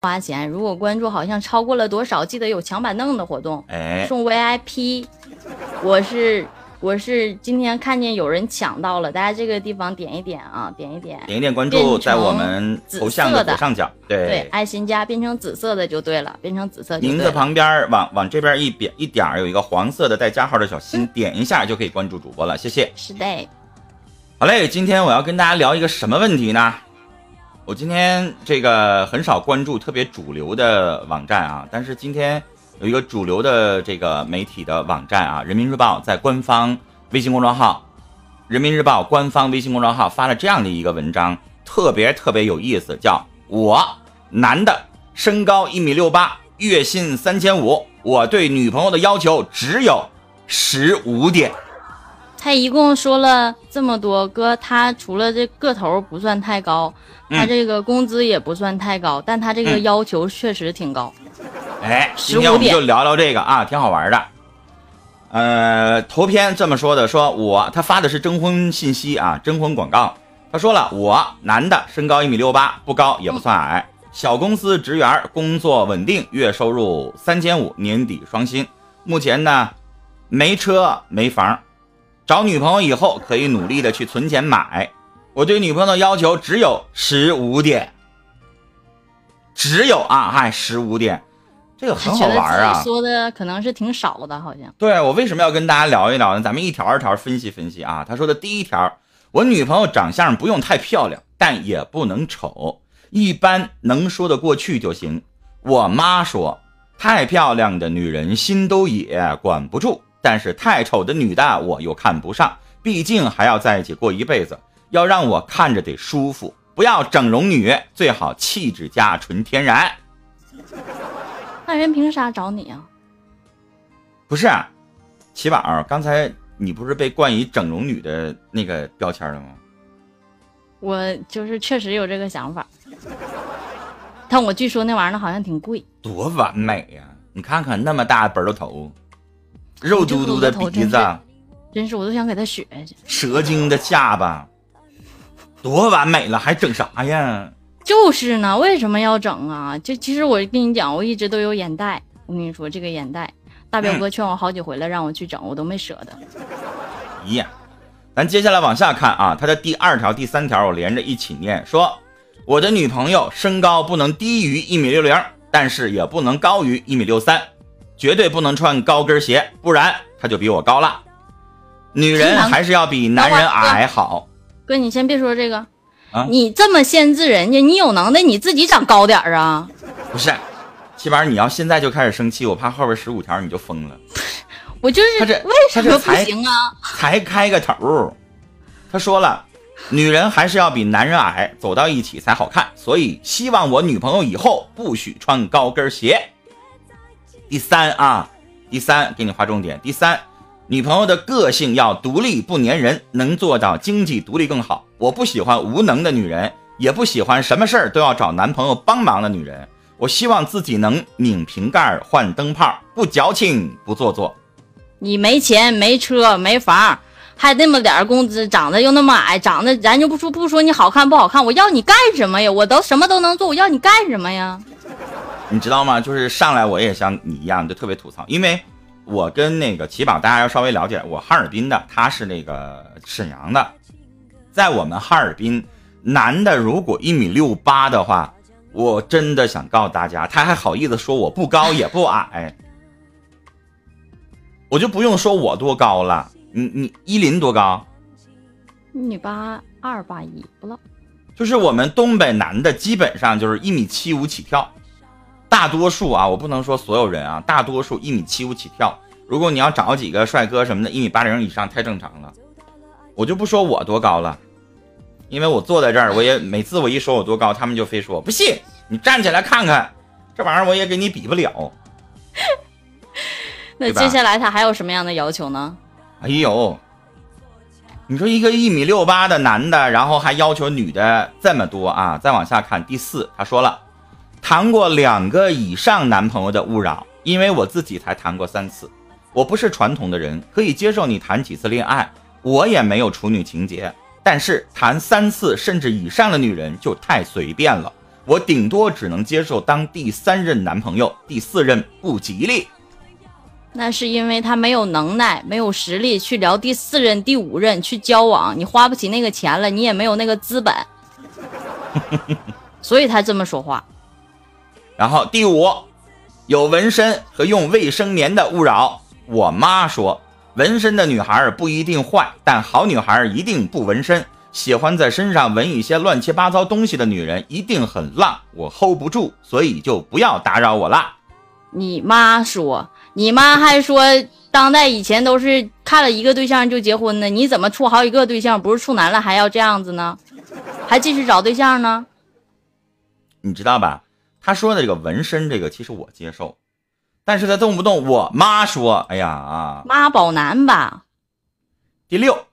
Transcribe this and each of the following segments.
花钱。如果关注好像超过了多少，记得有抢板凳的活动，哎，送 VIP。我是我是今天看见有人抢到了，大家这个地方点一点啊，点一点，点一点关注，在我们头像的左上角，对对，爱心加变成紫色的就对了，变成紫色。名字旁边往往这边一点一点有一个黄色的带加号的小心，点一下就可以关注主播了，谢谢。是的。好嘞，今天我要跟大家聊一个什么问题呢？我今天这个很少关注特别主流的网站啊，但是今天有一个主流的这个媒体的网站啊，《人民日报》在官方微信公众号，《人民日报》官方微信公众号发了这样的一个文章，特别特别有意思，叫我男的，身高一米六八，月薪三千五，我对女朋友的要求只有十五点。他一共说了这么多，哥，他除了这个头不算太高，他这个工资也不算太高，但他这个要求确实挺高。哎，今天我们就聊聊这个啊，挺好玩的。呃，头篇这么说的，说我他发的是征婚信息啊，征婚广告。他说了，我男的，身高一米六八，不高也不算矮，小公司职员，工作稳定，月收入三千五，年底双薪。目前呢，没车没房。找女朋友以后可以努力的去存钱买。我对女朋友的要求只有十五点，只有啊，嗨，十五点，这个很好玩啊。说的可能是挺少的，好像。对我为什么要跟大家聊一聊呢？咱们一条一条分析分析啊。他说的第一条，我女朋友长相不用太漂亮，但也不能丑，一般能说得过去就行。我妈说，太漂亮的女人心都野，管不住。但是太丑的女的我又看不上，毕竟还要在一起过一辈子，要让我看着得舒服，不要整容女，最好气质佳纯天然。那人凭啥找你啊？不是，齐宝，刚才你不是被冠以整容女的那个标签了吗？我就是确实有这个想法，但我据说那玩意儿好像挺贵。多完美呀！你看看那么大本头。肉嘟嘟的鼻子，真是我都想给他学去。蛇精的下巴，多完美了，还整啥呀？就是呢，为什么要整啊？就其实我跟你讲，我一直都有眼袋。我跟你说，这个眼袋，大表哥劝我好几回了，让我去整，我都没舍得。咦呀，咱接下来往下看啊，他的第二条、第三条我连着一起念。说我的女朋友身高不能低于一米六零，但是也不能高于一米六三。绝对不能穿高跟鞋，不然他就比我高了。女人还是要比男人矮好。哥，你先别说这个，你这么限制人家，你有能耐你自己长高点啊！不是，起码，你要现在就开始生气，我怕后边十五条你就疯了。我就是为什么不行啊？才开个头。他说了，女人还是要比男人矮，走到一起才好看。所以希望我女朋友以后不许穿高跟鞋。第三啊，第三给你划重点。第三，女朋友的个性要独立不粘人，能做到经济独立更好。我不喜欢无能的女人，也不喜欢什么事儿都要找男朋友帮忙的女人。我希望自己能拧瓶盖换灯泡，不矫情不做作。你没钱没车没房，还那么点儿工资，长得又那么矮，长得咱就不说不说你好看不好看，我要你干什么呀？我都什么都能做，我要你干什么呀？你知道吗？就是上来我也像你一样，就特别吐槽，因为我跟那个齐宝，大家要稍微了解，我哈尔滨的，他是那个沈阳的，在我们哈尔滨，男的如果一米六八的话，我真的想告诉大家，他还好意思说我不高也不矮，我就不用说我多高了，你你依林多高？一米八二八一不了，就是我们东北男的基本上就是一米七五起跳。大多数啊，我不能说所有人啊，大多数一米七五起跳。如果你要找几个帅哥什么的，一米八零以上太正常了。我就不说我多高了，因为我坐在这儿，我也每次我一说我多高，他们就非说不信，你站起来看看，这玩意儿我也给你比不了。那接下来他还有什么样的要求呢？哎呦，你说一个一米六八的男的，然后还要求女的这么多啊？再往下看，第四，他说了。谈过两个以上男朋友的勿扰，因为我自己才谈过三次。我不是传统的人，可以接受你谈几次恋爱，我也没有处女情节。但是谈三次甚至以上的女人就太随便了。我顶多只能接受当第三任男朋友，第四任不吉利。那是因为他没有能耐，没有实力去聊第四任、第五任去交往，你花不起那个钱了，你也没有那个资本，所以他这么说话。然后第五，有纹身和用卫生棉的勿扰。我妈说，纹身的女孩不一定坏，但好女孩一定不纹身。喜欢在身上纹一些乱七八糟东西的女人一定很浪，我 hold 不住，所以就不要打扰我啦。你妈说。你妈还说，当代以前都是看了一个对象就结婚呢，你怎么处好几个对象？不是处男了还要这样子呢？还继续找对象呢？你知道吧？他说的这个纹身，这个其实我接受，但是他动不动我妈说，哎呀啊，妈宝男吧。第六，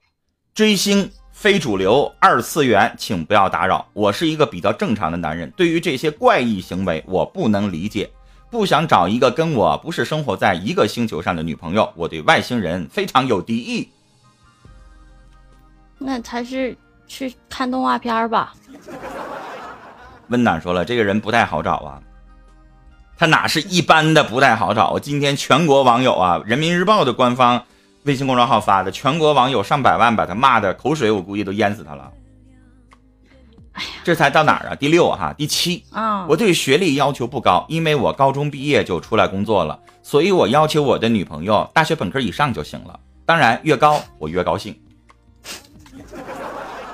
追星非主流二次元，请不要打扰。我是一个比较正常的男人，对于这些怪异行为，我不能理解。不想找一个跟我不是生活在一个星球上的女朋友，我对外星人非常有敌意。那才是去看动画片吧。温暖说了，这个人不太好找啊。他哪是一般的不太好找？今天全国网友啊，人民日报的官方微信公众号发的，全国网友上百万把他骂的口水，我估计都淹死他了。这才到哪儿啊？第六哈，第七啊！我对学历要求不高，因为我高中毕业就出来工作了，所以我要求我的女朋友大学本科以上就行了。当然，越高我越高兴。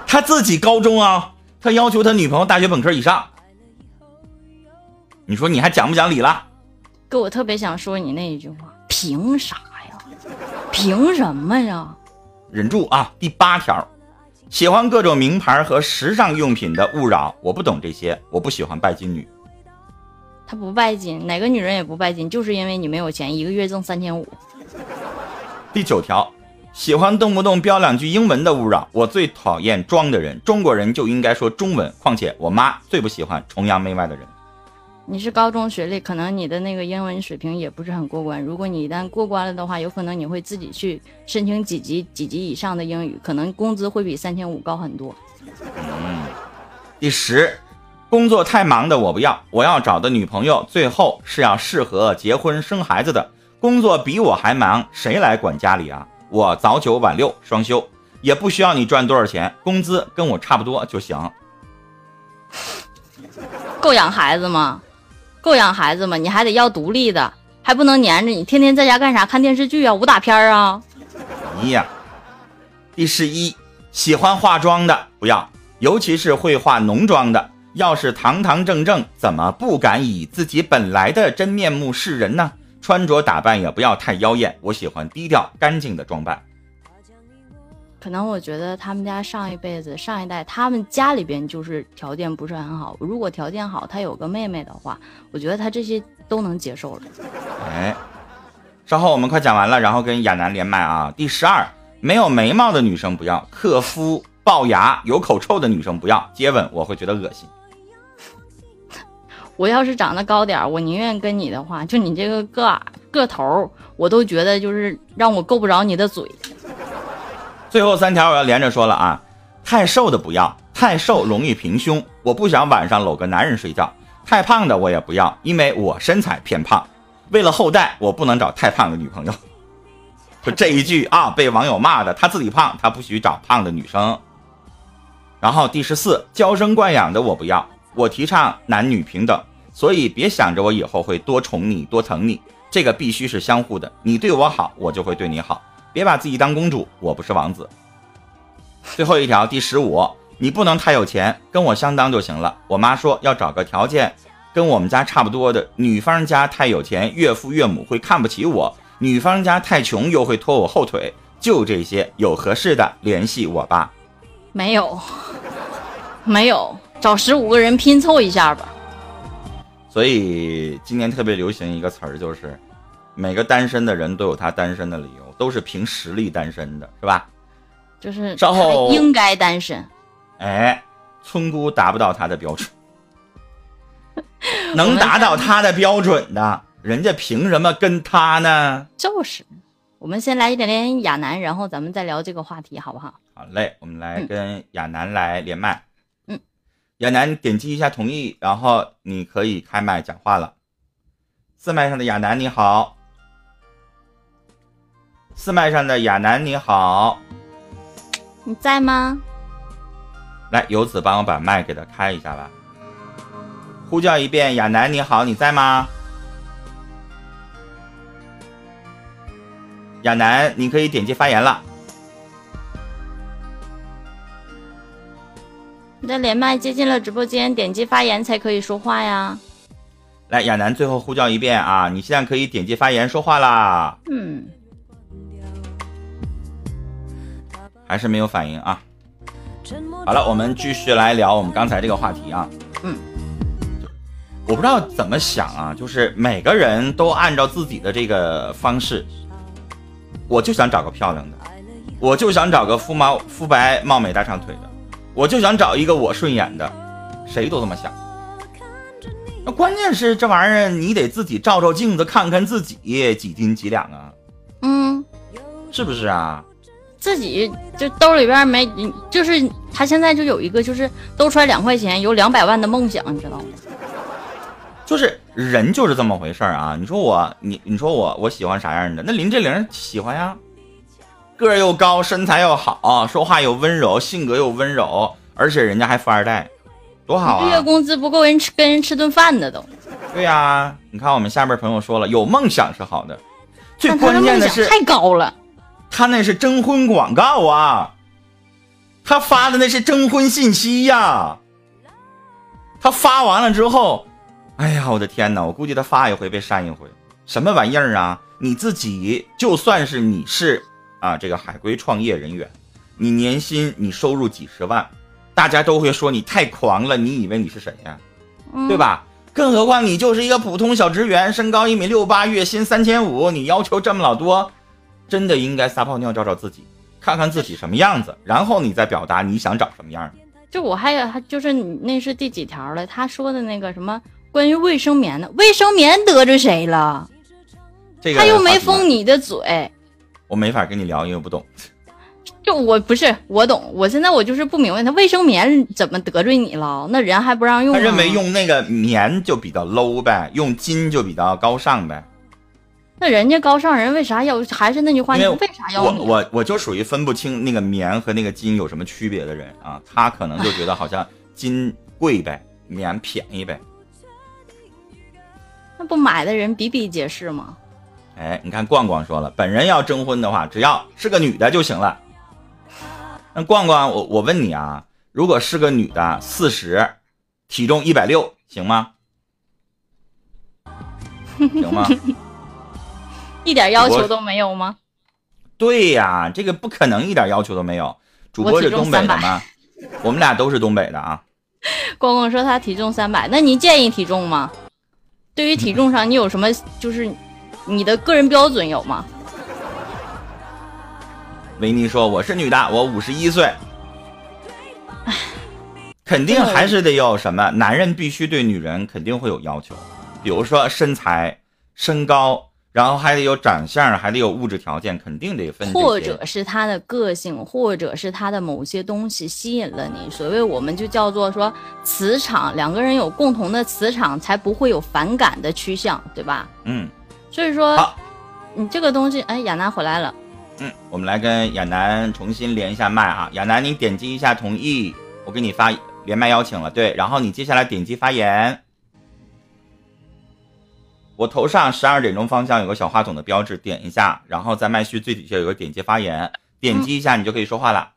他自己高中啊，他要求他女朋友大学本科以上。你说你还讲不讲理了？哥，我特别想说你那一句话，凭啥呀？凭什么呀？忍住啊！第八条。喜欢各种名牌和时尚用品的勿扰，我不懂这些，我不喜欢拜金女。她不拜金，哪个女人也不拜金，就是因为你没有钱，一个月挣三千五。第九条，喜欢动不动飙两句英文的勿扰，我最讨厌装的人，中国人就应该说中文，况且我妈最不喜欢崇洋媚外的人。你是高中学历，可能你的那个英文水平也不是很过关。如果你一旦过关了的话，有可能你会自己去申请几级、几级以上的英语，可能工资会比三千五高很多。嗯，第十，工作太忙的我不要，我要找的女朋友最后是要适合结婚生孩子的。工作比我还忙，谁来管家里啊？我早九晚六双休，也不需要你赚多少钱，工资跟我差不多就行。够养孩子吗？够养孩子吗？你还得要独立的，还不能黏着你，天天在家干啥？看电视剧啊，武打片啊。哎呀，第十一，喜欢化妆的不要，尤其是会化浓妆的。要是堂堂正正，怎么不敢以自己本来的真面目示人呢？穿着打扮也不要太妖艳，我喜欢低调干净的装扮。可能我觉得他们家上一辈子、上一代，他们家里边就是条件不是很好。如果条件好，他有个妹妹的话，我觉得他这些都能接受了。哎，稍后我们快讲完了，然后跟亚楠连麦啊。第十二，没有眉毛的女生不要，克夫、龅牙、有口臭的女生不要，接吻我会觉得恶心。我要是长得高点儿我宁愿跟你的话，就你这个个矮个头，我都觉得就是让我够不着你的嘴。最后三条我要连着说了啊，太瘦的不要，太瘦容易平胸，我不想晚上搂个男人睡觉。太胖的我也不要，因为我身材偏胖。为了后代，我不能找太胖的女朋友。就这一句啊，被网友骂的，他自己胖，他不许找胖的女生。然后第十四，娇生惯养的我不要，我提倡男女平等，所以别想着我以后会多宠你多疼你，这个必须是相互的，你对我好，我就会对你好。别把自己当公主，我不是王子。最后一条，第十五，你不能太有钱，跟我相当就行了。我妈说要找个条件跟我们家差不多的。女方家太有钱，岳父岳母会看不起我；女方家太穷，又会拖我后腿。就这些，有合适的联系我吧。没有，没有，找十五个人拼凑一下吧。所以今年特别流行一个词儿，就是每个单身的人都有他单身的理由。都是凭实力单身的，是吧？就是稍后应该单身。哎，村姑达不到他的标准，能达到他的标准的，人家凭什么跟他呢？就是，我们先来一点点亚楠，然后咱们再聊这个话题，好不好？好嘞，我们来跟亚楠来连麦。嗯，亚楠点击一下同意，然后你可以开麦讲话了。四麦上的亚楠你好，四麦上的亚楠你好，你在吗？来，游子帮我把麦给他开一下吧。呼叫一遍，亚楠你好，你在吗？亚楠，你可以点击发言了。你的连麦接进了直播间，点击发言才可以说话呀。来，亚楠，最后呼叫一遍啊！你现在可以点击发言说话啦。嗯，还是没有反应啊。好了，我们继续来聊我们刚才这个话题啊。嗯，我不知道怎么想啊，就是每个人都按照自己的这个方式，我就想找个漂亮的，我就想找个肤毛肤白貌美大长腿的。我就想找一个我顺眼的，谁都这么想。那关键是这玩意儿，你得自己照照镜子，看看自己几斤几两啊？嗯，是不是啊？自己就兜里边没，就是他现在就有一个，就是兜出来两块钱，有两百万的梦想，你知道吗？就是人就是这么回事啊！你说我，你你说我，我喜欢啥样的？那林志玲喜欢呀。个儿又高，身材又好，说话又温柔，性格又温柔，而且人家还富二代，多好啊！月工资不够人吃，跟人吃顿饭的都。对呀，你看我们下边朋友说了，有梦想是好的，最关键的是太高了。他那是征婚广告啊，他发的那是征婚信息呀。他发完了之后，哎呀，我的天哪！我估计他发一回被删一回，什么玩意儿啊？你自己就算是你是。啊，这个海归创业人员，你年薪你收入几十万，大家都会说你太狂了，你以为你是谁呀？对吧？更何况你就是一个普通小职员，身高一米六八，月薪三千五，你要求这么老多，真的应该撒泡尿照照自己，看看自己什么样子，然后你再表达你想找什么样的。就我还有，就是你那是第几条了？他说的那个什么关于卫生棉的，卫生棉得罪谁了？这个他又没封你的嘴。我没法跟你聊，因为我不懂。就我不是我懂，我现在我就是不明白，他卫生棉怎么得罪你了？那人还不让用？他认为用那个棉就比较 low 呗，用金就比较高尚呗。那人家高尚人为啥要？还是那句话，你为啥要？我我我就属于分不清那个棉和那个金有什么区别的人啊。他可能就觉得好像金贵呗，棉便宜呗。那不买的人比比皆是吗？哎，你看，逛逛说了，本人要征婚的话，只要是个女的就行了。那逛逛，我我问你啊，如果是个女的，四十，体重一百六，行吗？行吗？一点要求都没有吗？对呀，这个不可能一点要求都没有。主播是东北的吗？我们俩都是东北的啊。逛逛说他体重三百，那你建议体重吗？对于体重上，你有什么就是？你的个人标准有吗？维尼说：“我是女的，我五十一岁，肯定还是得有什么？男人必须对女人肯定会有要求，比如说身材、身高，然后还得有长相，还得有物质条件，肯定得分。或者是他的个性，或者是他的某些东西吸引了你。所谓我们就叫做说磁场，两个人有共同的磁场，才不会有反感的趋向，对吧？嗯。”所以说，你这个东西，哎，亚楠回来了。嗯，我们来跟亚楠重新连一下麦啊。亚楠，你点击一下同意，我给你发连麦邀请了。对，然后你接下来点击发言。我头上十二点钟方向有个小话筒的标志，点一下，然后在麦序最底下有个点击发言，点击一下你就可以说话了。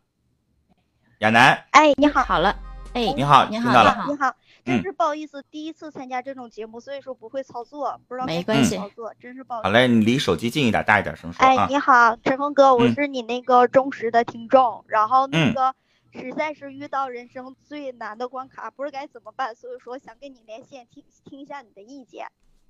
亚楠，哎，你好，好了，哎，你好，你好，你好，你好。真是不好意思，第一次参加这种节目，所以说不会操作，不知道没关系操作，真是不好。好嘞，你离手机近一点，大一点声说哎，你好，陈峰哥，我是你那个忠实的听众，然后那个实在是遇到人生最难的关卡，不知该怎么办，所以说想跟你连线听听一下你的意见。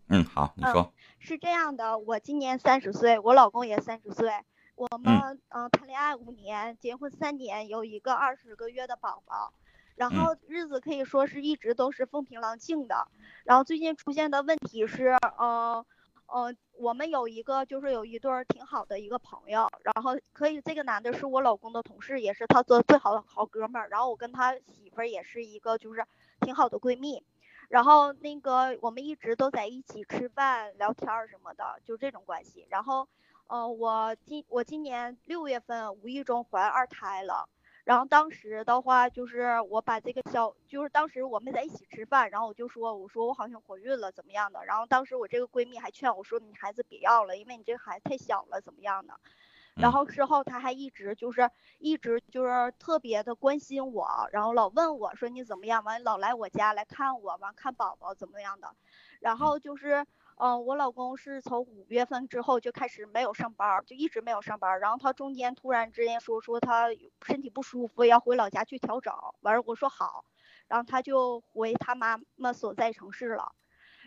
嗯，好，你说。是这样的，我今年三十岁，我老公也三十岁，我们嗯谈恋爱五年，结婚三年，有一个二十个月的宝宝。然后日子可以说是一直都是风平浪静的，然后最近出现的问题是，嗯，嗯，我们有一个就是有一对儿挺好的一个朋友，然后可以这个男的是我老公的同事，也是他的最好的好哥们儿，然后我跟他媳妇儿也是一个就是挺好的闺蜜。然后那个我们一直都在一起吃饭、聊天儿什么的，就这种关系。然后，呃，我今我今年六月份无意中怀二胎了。然后当时的话，就是我把这个小，就是当时我们在一起吃饭，然后我就说，我说我好像怀孕了，怎么样的？然后当时我这个闺蜜还劝我说，你孩子别要了，因为你这个孩子太小了，怎么样的？然后之后她还一直就是一直就是特别的关心我，然后老问我说你怎么样？完老来我家来看我，完看宝宝怎么样的？然后就是。嗯，我老公是从五月份之后就开始没有上班，就一直没有上班。然后他中间突然之间说说他身体不舒服，要回老家去调整。完了我说好，然后他就回他妈妈所在城市了。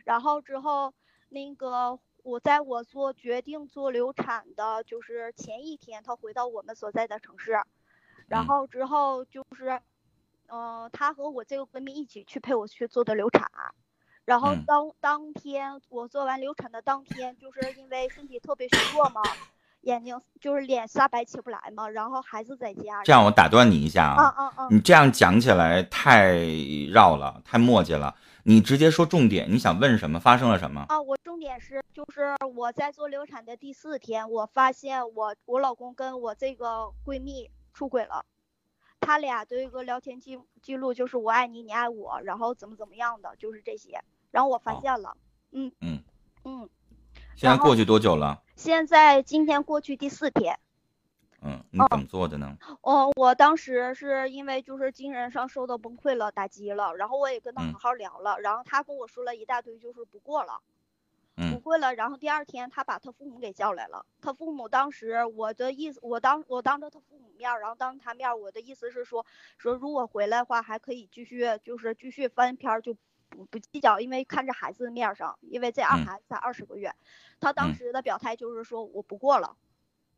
然后之后那个我在我做决定做流产的，就是前一天他回到我们所在的城市。然后之后就是，嗯，他和我这个闺蜜一起去陪我去做的流产。然后当当天我做完流产的当天，就是因为身体特别虚弱嘛，眼睛就是脸煞白起不来嘛，然后孩子在家。这样我打断你一下啊，啊啊啊！你这样讲起来太绕了，太磨叽了。你直接说重点，你想问什么？发生了什么？啊，我重点是就是我在做流产的第四天，我发现我我老公跟我这个闺蜜出轨了，他俩的一个聊天记记录就是我爱你，你爱我，然后怎么怎么样的，就是这些。然后我发现了，嗯嗯嗯，现在过去多久了？现在今天过去第四天。嗯，你怎么做的呢？哦，我当时是因为就是精神上受到崩溃了，打击了，然后我也跟他好好聊了，然后他跟我说了一大堆，就是不过了，不过了。然后第二天他把他父母给叫来了，他父母当时我的意思，我当我当着他父母面，然后当他面，我的意思是说说如果回来的话还可以继续就是继续翻篇就。不不计较，因为看着孩子的面上，因为这二孩子才二十个月，他当时的表态就是说我不过了，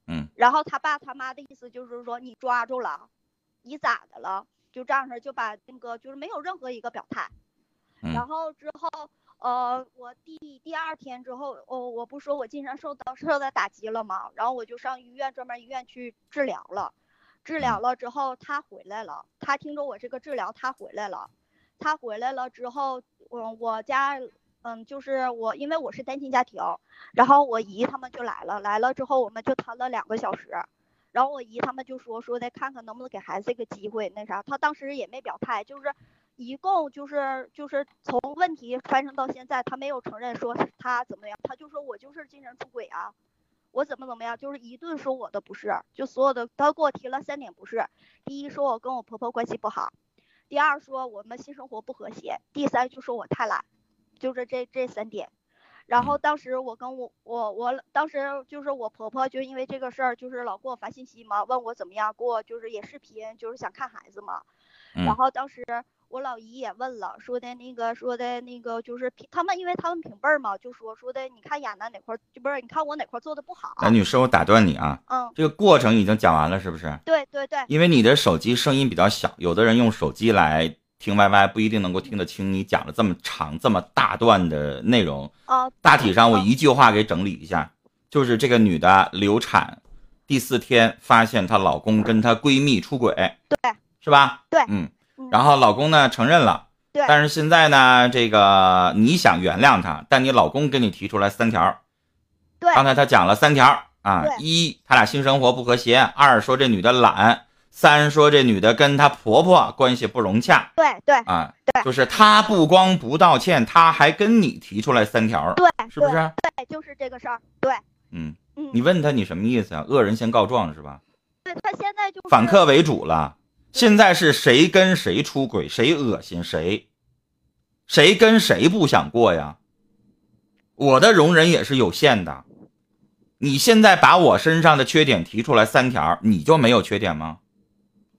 嗯，然后他爸他妈的意思就是说你抓住了，你咋的了？就这样式就把那个就是没有任何一个表态，然后之后呃我第第二天之后，哦我不说我精神受到受到打击了吗？然后我就上医院专门医院去治疗了，治疗了之后他回来了，他听着我这个治疗他回来了。他回来了之后，我我家，嗯，就是我，因为我是单亲家庭，然后我姨他们就来了，来了之后我们就谈了两个小时，然后我姨他们就说说得看看能不能给孩子一个机会，那啥，他当时也没表态，就是一共就是就是从问题发生到现在，他没有承认说他怎么样，他就说我就是精神出轨啊，我怎么怎么样，就是一顿说我的不是，就所有的他给我提了三点不是，第一说我跟我婆婆关系不好。第二说我们性生活不和谐，第三就说我太懒，就是这这三点。然后当时我跟我我我当时就是我婆婆就因为这个事儿就是老给我发信息嘛，问我怎么样，给我就是也视频，就是想看孩子嘛。然后当时。我老姨也问了，说的那个，说的那个，就是他们，因为他们平辈儿嘛，就说说的，你看亚楠哪块，就不是，你看我哪块做的不好。哎，女士，我打断你啊，嗯，这个过程已经讲完了，是不是？对对对。因为你的手机声音比较小，有的人用手机来听 YY 不一定能够听得清你讲了这么长这么大段的内容。啊。大体上我一句话给整理一下，就是这个女的流产，第四天发现她老公跟她闺蜜出轨，对，是吧？对，嗯。然后老公呢承认了，对，但是现在呢，这个你想原谅他，但你老公给你提出来三条，对，刚才他讲了三条啊，一他俩性生活不和谐，二说这女的懒，三说这女的跟她婆婆关系不融洽，对对。啊，对，就是他不光不道歉，他还跟你提出来三条，对，是不是？对，就是这个事儿，对，嗯。嗯，你问他你什么意思啊？恶人先告状是吧？对他现在就反客为主了。现在是谁跟谁出轨，谁恶心谁，谁跟谁不想过呀？我的容忍也是有限的。你现在把我身上的缺点提出来三条，你就没有缺点吗？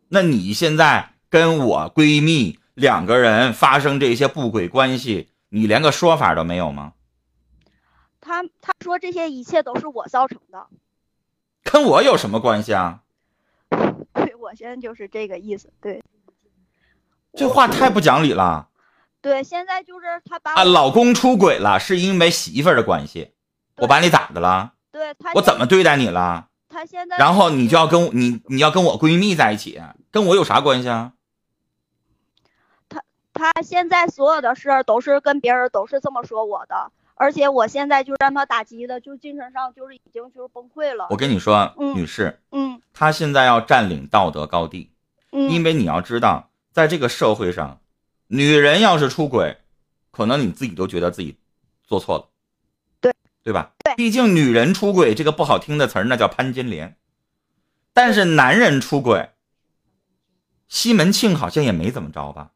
那你现在跟我闺蜜两个人发生这些不轨关系，你连个说法都没有吗？他他说这些一切都是我造成的，跟我有什么关系啊？我现在就是这个意思，对。这话太不讲理了。对，现在就是他把啊，老公出轨了，是因为媳妇儿的关系。我把你咋的了？对他，我怎么对待你了？他现在，然后你就要跟你，你要跟我闺蜜在一起，跟我有啥关系啊？他他他现在所有的事儿都是跟别人都是这么说我的，而且我现在就让他打击的，就精神上就是已经就是崩溃了。我跟你说，女士，嗯，他现在要占领道德高地，嗯，因为你要知道，在这个社会上，女人要是出轨，可能你自己都觉得自己做错了，对对吧？对，毕竟女人出轨这个不好听的词儿，那叫潘金莲，但是男人出轨，西门庆好像也没怎么着吧？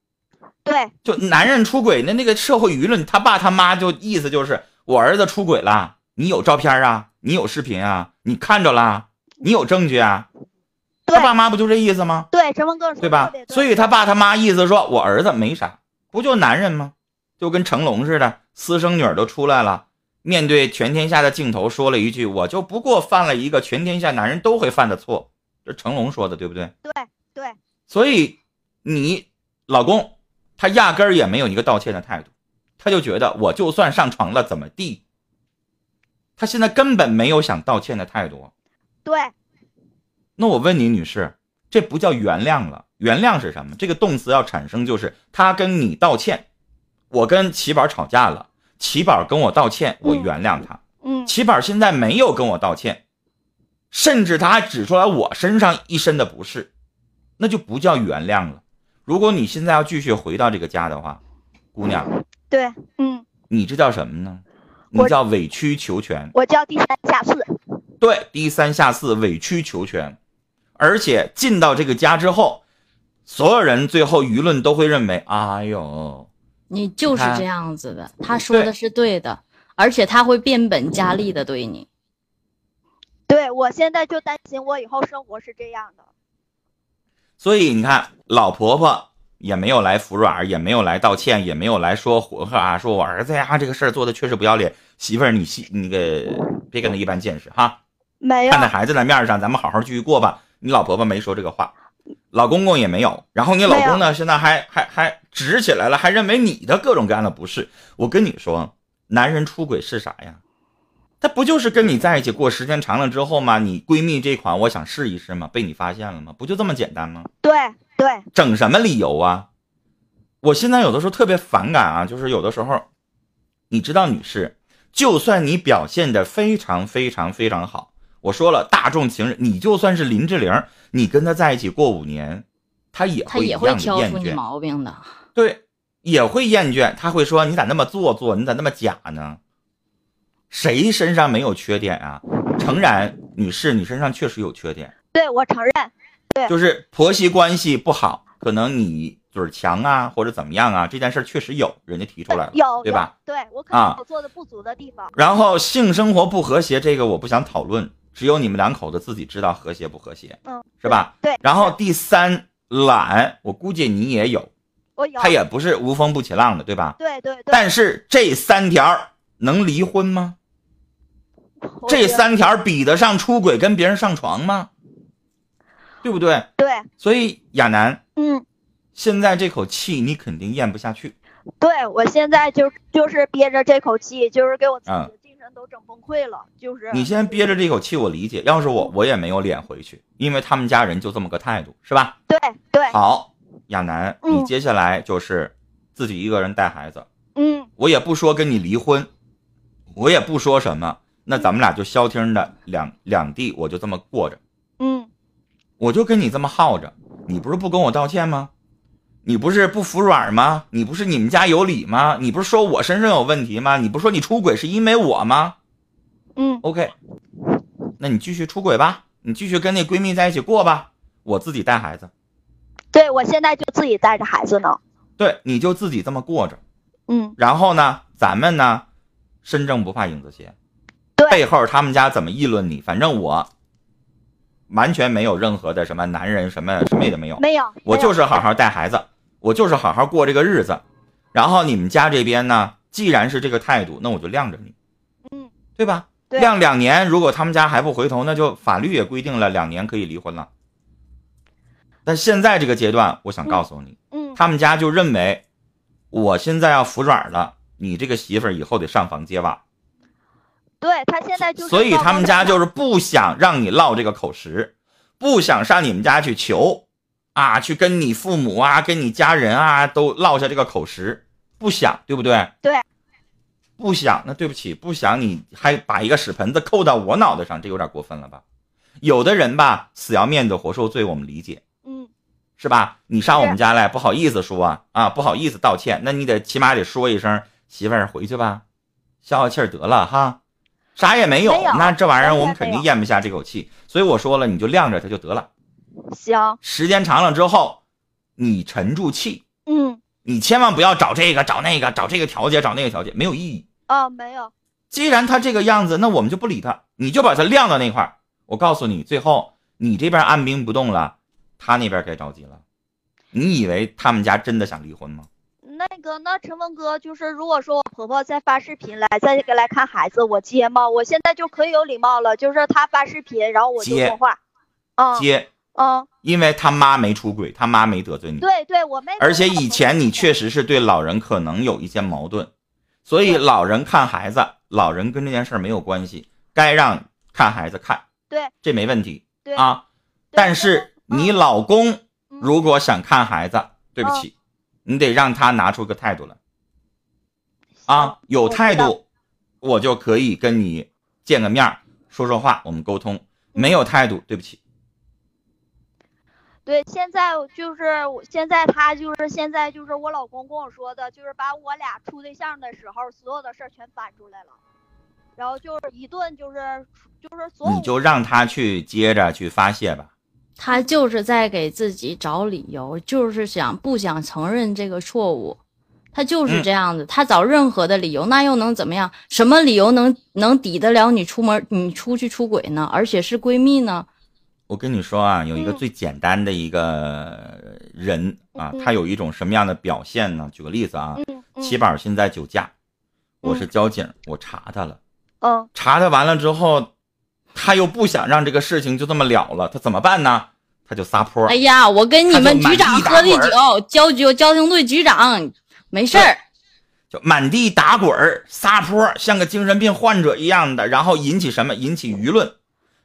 对，就男人出轨，那那个社会舆论，他爸他妈就意思就是我儿子出轨了，你有照片啊，你有视频啊，你看着了，你有证据啊，他爸妈不就这意思吗？对，陈峰哥对吧？所以他爸他妈意思说我儿子没啥，不就男人吗？就跟成龙似的，私生女都出来了，面对全天下的镜头说了一句，我就不过犯了一个全天下男人都会犯的错，这成龙说的对不对？对对。所以你老公。他压根儿也没有一个道歉的态度，他就觉得我就算上床了怎么地，他现在根本没有想道歉的态度。对。那我问你，女士，这不叫原谅了？原谅是什么？这个动词要产生，就是他跟你道歉，我跟齐宝吵架了，齐宝跟我道歉，我原谅他。嗯。齐宝现在没有跟我道歉，甚至他还指出来我身上一身的不是，那就不叫原谅了。如果你现在要继续回到这个家的话，姑娘，对，嗯，你这叫什么呢？你叫委曲求全。我叫低三下四。对，低三下四，委曲求全。而且进到这个家之后，所有人最后舆论都会认为，哎呦，你就是这样子的。他说的是对的，而且他会变本加厉的对你。对我现在就担心我以后生活是这样的。所以你看，老婆婆也没有来服软，也没有来道歉，也没有来说混合啊，说我儿子呀这个事儿做的确实不要脸。媳妇儿，你细那个别跟他一般见识哈。没有。看在孩子的面上，咱们好好继续过吧。你老婆婆没说这个话，老公公也没有。然后你老公呢，现在还还还直起来了，还认为你的各种各样的不是。我跟你说，男人出轨是啥呀？他不就是跟你在一起过时间长了之后吗？你闺蜜这款，我想试一试吗？被你发现了吗？不就这么简单吗？对对，整什么理由啊？我现在有的时候特别反感啊，就是有的时候，你知道，女士，就算你表现的非常非常非常好，我说了，大众情人，你就算是林志玲，你跟他在一起过五年，他也会他也会挑出你毛病的，对，也会厌倦，他会说你咋那么做作，你咋那么假呢？谁身上没有缺点啊？诚然，女士，你身上确实有缺点。对我承认，对，就是婆媳关系不好，可能你嘴强啊，或者怎么样啊，这件事确实有人家提出来了，有对吧？对我可能有做的不足的地方。然后性生活不和谐，这个我不想讨论，只有你们两口子自己知道和谐不和谐，嗯，是吧？对。然后第三，懒，我估计你也有，我有，他也不是无风不起浪的，对吧？对对对。但是这三条能离婚吗？这三条比得上出轨跟别人上床吗？对不对？对。所以亚楠，嗯，现在这口气你肯定咽不下去。对我现在就就是憋着这口气，就是给我自己的精神都整崩溃了。就是你先憋着这口气，我理解。要是我，我也没有脸回去，因为他们家人就这么个态度，是吧？对对。好，亚楠，你接下来就是自己一个人带孩子。嗯。我也不说跟你离婚，我也不说什么。那咱们俩就消停的两两地，我就这么过着，嗯，我就跟你这么耗着。你不是不跟我道歉吗？你不是不服软吗？你不是你们家有理吗？你不是说我身上有问题吗？你不说你出轨是因为我吗？嗯，OK，那你继续出轨吧，你继续跟那闺蜜在一起过吧，我自己带孩子。对，我现在就自己带着孩子呢。对，你就自己这么过着，嗯，然后呢，咱们呢，身正不怕影子斜。背后他们家怎么议论你？反正我完全没有任何的什么男人什么什么也都没有，没有，我就是好好带孩子，我就是好好过这个日子。然后你们家这边呢，既然是这个态度，那我就晾着你，嗯，对吧？晾两年，如果他们家还不回头，那就法律也规定了两年可以离婚了。但现在这个阶段，我想告诉你，嗯，他们家就认为我现在要服软了，你这个媳妇儿以后得上房揭瓦。对他现在就所以他们家就是不想让你落这个口实，不想上你们家去求，啊，去跟你父母啊，跟你家人啊，都落下这个口实，不想，对不对？对，不想，那对不起，不想，你还把一个屎盆子扣到我脑袋上，这有点过分了吧？有的人吧，死要面子活受罪，我们理解，嗯，是吧？你上我们家来，不好意思说啊，啊，不好意思道歉，那你得起码得说一声，媳妇儿回去吧，消消气儿得了哈。啥也没有，那这玩意儿我们肯定咽不下这口气，所以我说了，你就晾着它就得了。行，时间长了之后，你沉住气。嗯，你千万不要找这个找那个找这个调解找那个调解，没有意义。哦，没有。既然他这个样子，那我们就不理他，你就把他晾到那块儿。我告诉你，最后你这边按兵不动了，他那边该着急了。你以为他们家真的想离婚吗？那个，那陈峰哥，就是如果说我婆婆再发视频来，再给来看孩子，我接吗？我现在就可以有礼貌了，就是她发视频，然后我就说话。啊，接。嗯，因为他妈没出轨，他妈没得罪你。对对，我没。而且以前你确实是对老人可能有一些矛盾，所以老人看孩子，老人跟这件事没有关系，该让看孩子看。对，这没问题。对啊，但是你老公如果想看孩子，对不起。你得让他拿出个态度来，啊，有态度，我就可以跟你见个面说说话，我们沟通。没有态度，对不起。对，现在就是现在，他就是现在就是我老公跟我说的，就是把我俩处对象的时候所有的事儿全翻出来了，然后就是一顿就是就是所有。你就让他去接着去发泄吧。他就是在给自己找理由，就是想不想承认这个错误，他就是这样子。他找任何的理由，那又能怎么样？什么理由能能抵得了你出门你出去出轨呢？而且是闺蜜呢？我跟你说啊，有一个最简单的一个人啊，他有一种什么样的表现呢？举个例子啊，七宝现在酒驾，我是交警，我查他了，嗯，查他完了之后。他又不想让这个事情就这么了了，他怎么办呢？他就撒泼。哎呀，我跟你们局长喝的酒，交局交警队局长没事儿，就满地打滚儿撒泼，像个精神病患者一样的，然后引起什么？引起舆论，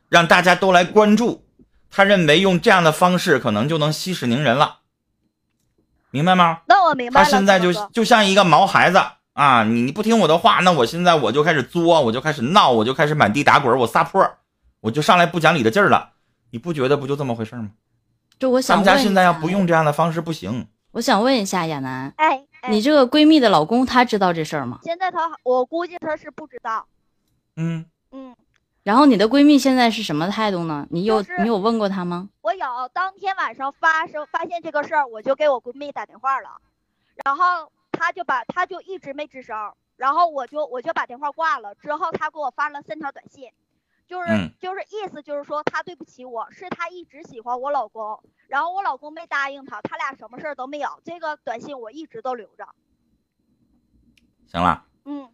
让大家都来关注。他认为用这样的方式可能就能息事宁人了，明白吗？那我明白了。他现在就就像一个毛孩子。啊，你你不听我的话，那我现在我就开始作，我就开始闹，我就开始满地打滚，我撒泼，我就上来不讲理的劲儿了。你不觉得不就这么回事吗？就我想，咱们家现在要不用这样的方式不行。我想问一下亚楠，哎，你这个闺蜜的老公他知道这事儿吗？现在他，我估计他是不知道。嗯嗯。然后你的闺蜜现在是什么态度呢？你有你有问过她吗？我有，当天晚上发生发现这个事儿，我就给我闺蜜打电话了，然后。她就把她就一直没吱声，然后我就我就把电话挂了。之后她给我发了三条短信，就是就是意思就是说他对不起我，是他一直喜欢我老公，然后我老公没答应他，他俩什么事儿都没有。这个短信我一直都留着。行了，嗯，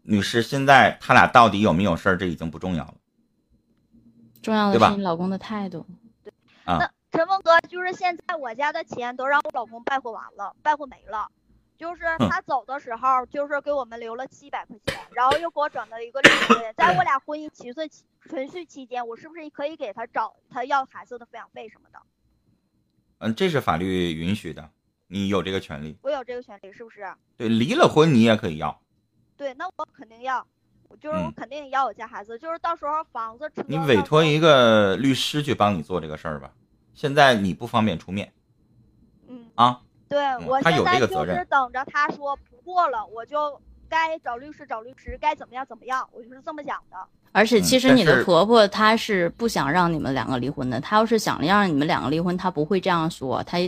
女士，现在他俩到底有没有事儿，这已经不重要了，重要的是你老公的态度。对，那陈峰哥就是现在我家的钱都让我老公败坏完了，败坏没了。就是他走的时候，就是给我们留了七百块钱，然后又给我转了一个六百块钱。在我俩婚姻存续期间，我是不是可以给他找他要孩子的抚养费什么的？嗯，这是法律允许的，你有这个权利。我有这个权利，是不是？对，离了婚你也可以要。对，那我肯定要，就是我肯定要我家孩子，就是到时候房子车。你委托一个律师去帮你做这个事儿吧。现在你不方便出面。嗯。啊。对我现在就是等着他说不过了，我就该找律师找律师，该怎么样怎么样，我就是这么想的。而且其实你的婆婆她是不想让你们两个离婚的，她要是想让你们两个离婚，她不会这样说，她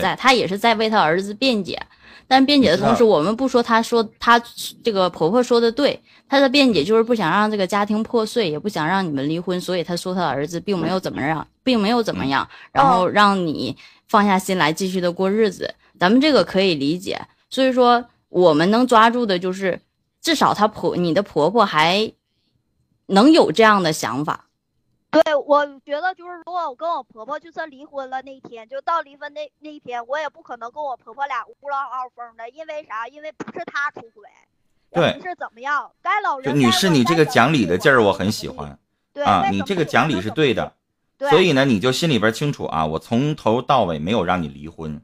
在她也是在为她儿子辩解。但辩解的同时，我们不说她说她这个婆婆说的对，她的辩解就是不想让这个家庭破碎，也不想让你们离婚，所以她说她儿子并没有怎么样，并没有怎么样，然后让你放下心来继续的过日子。咱们这个可以理解，所以说我们能抓住的就是，至少她婆你的婆婆还能有这样的想法。对，我觉得就是如果我跟我婆婆就算离婚了那一天，就到离婚那那一天，我也不可能跟我婆婆俩呜嗷嗷风的，因为啥？因为不是她出轨，对，是怎么样？该老人。女士，你这个讲理的劲儿我很喜欢。对啊，你这个讲理是对的。所以呢，你就心里边清楚啊，我从头到尾没有让你离婚，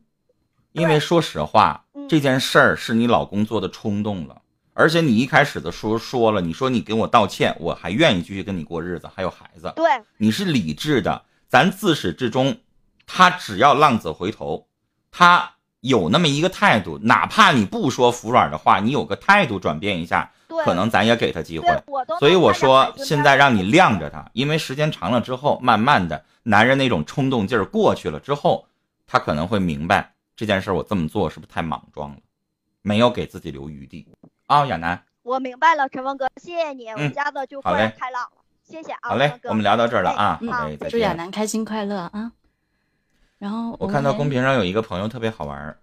因为说实话，这件事儿是你老公做的冲动了，而且你一开始的时候说了，你说你给我道歉，我还愿意继续跟你过日子，还有孩子。对，你是理智的，咱自始至终，他只要浪子回头，他有那么一个态度，哪怕你不说服软的话，你有个态度转变一下。可能咱也给他机会，所以我说现在让你晾着他，因为时间长了之后，慢慢的男人那种冲动劲儿过去了之后，他可能会明白这件事我这么做是不是太莽撞了，没有给自己留余地啊，亚楠。我明白了，陈峰哥，谢谢你，我们家的就豁然开朗了，谢谢啊。好嘞，我们聊到这儿了啊，好祝亚楠开心快乐啊。然后我看到公屏上有一个朋友特别好玩，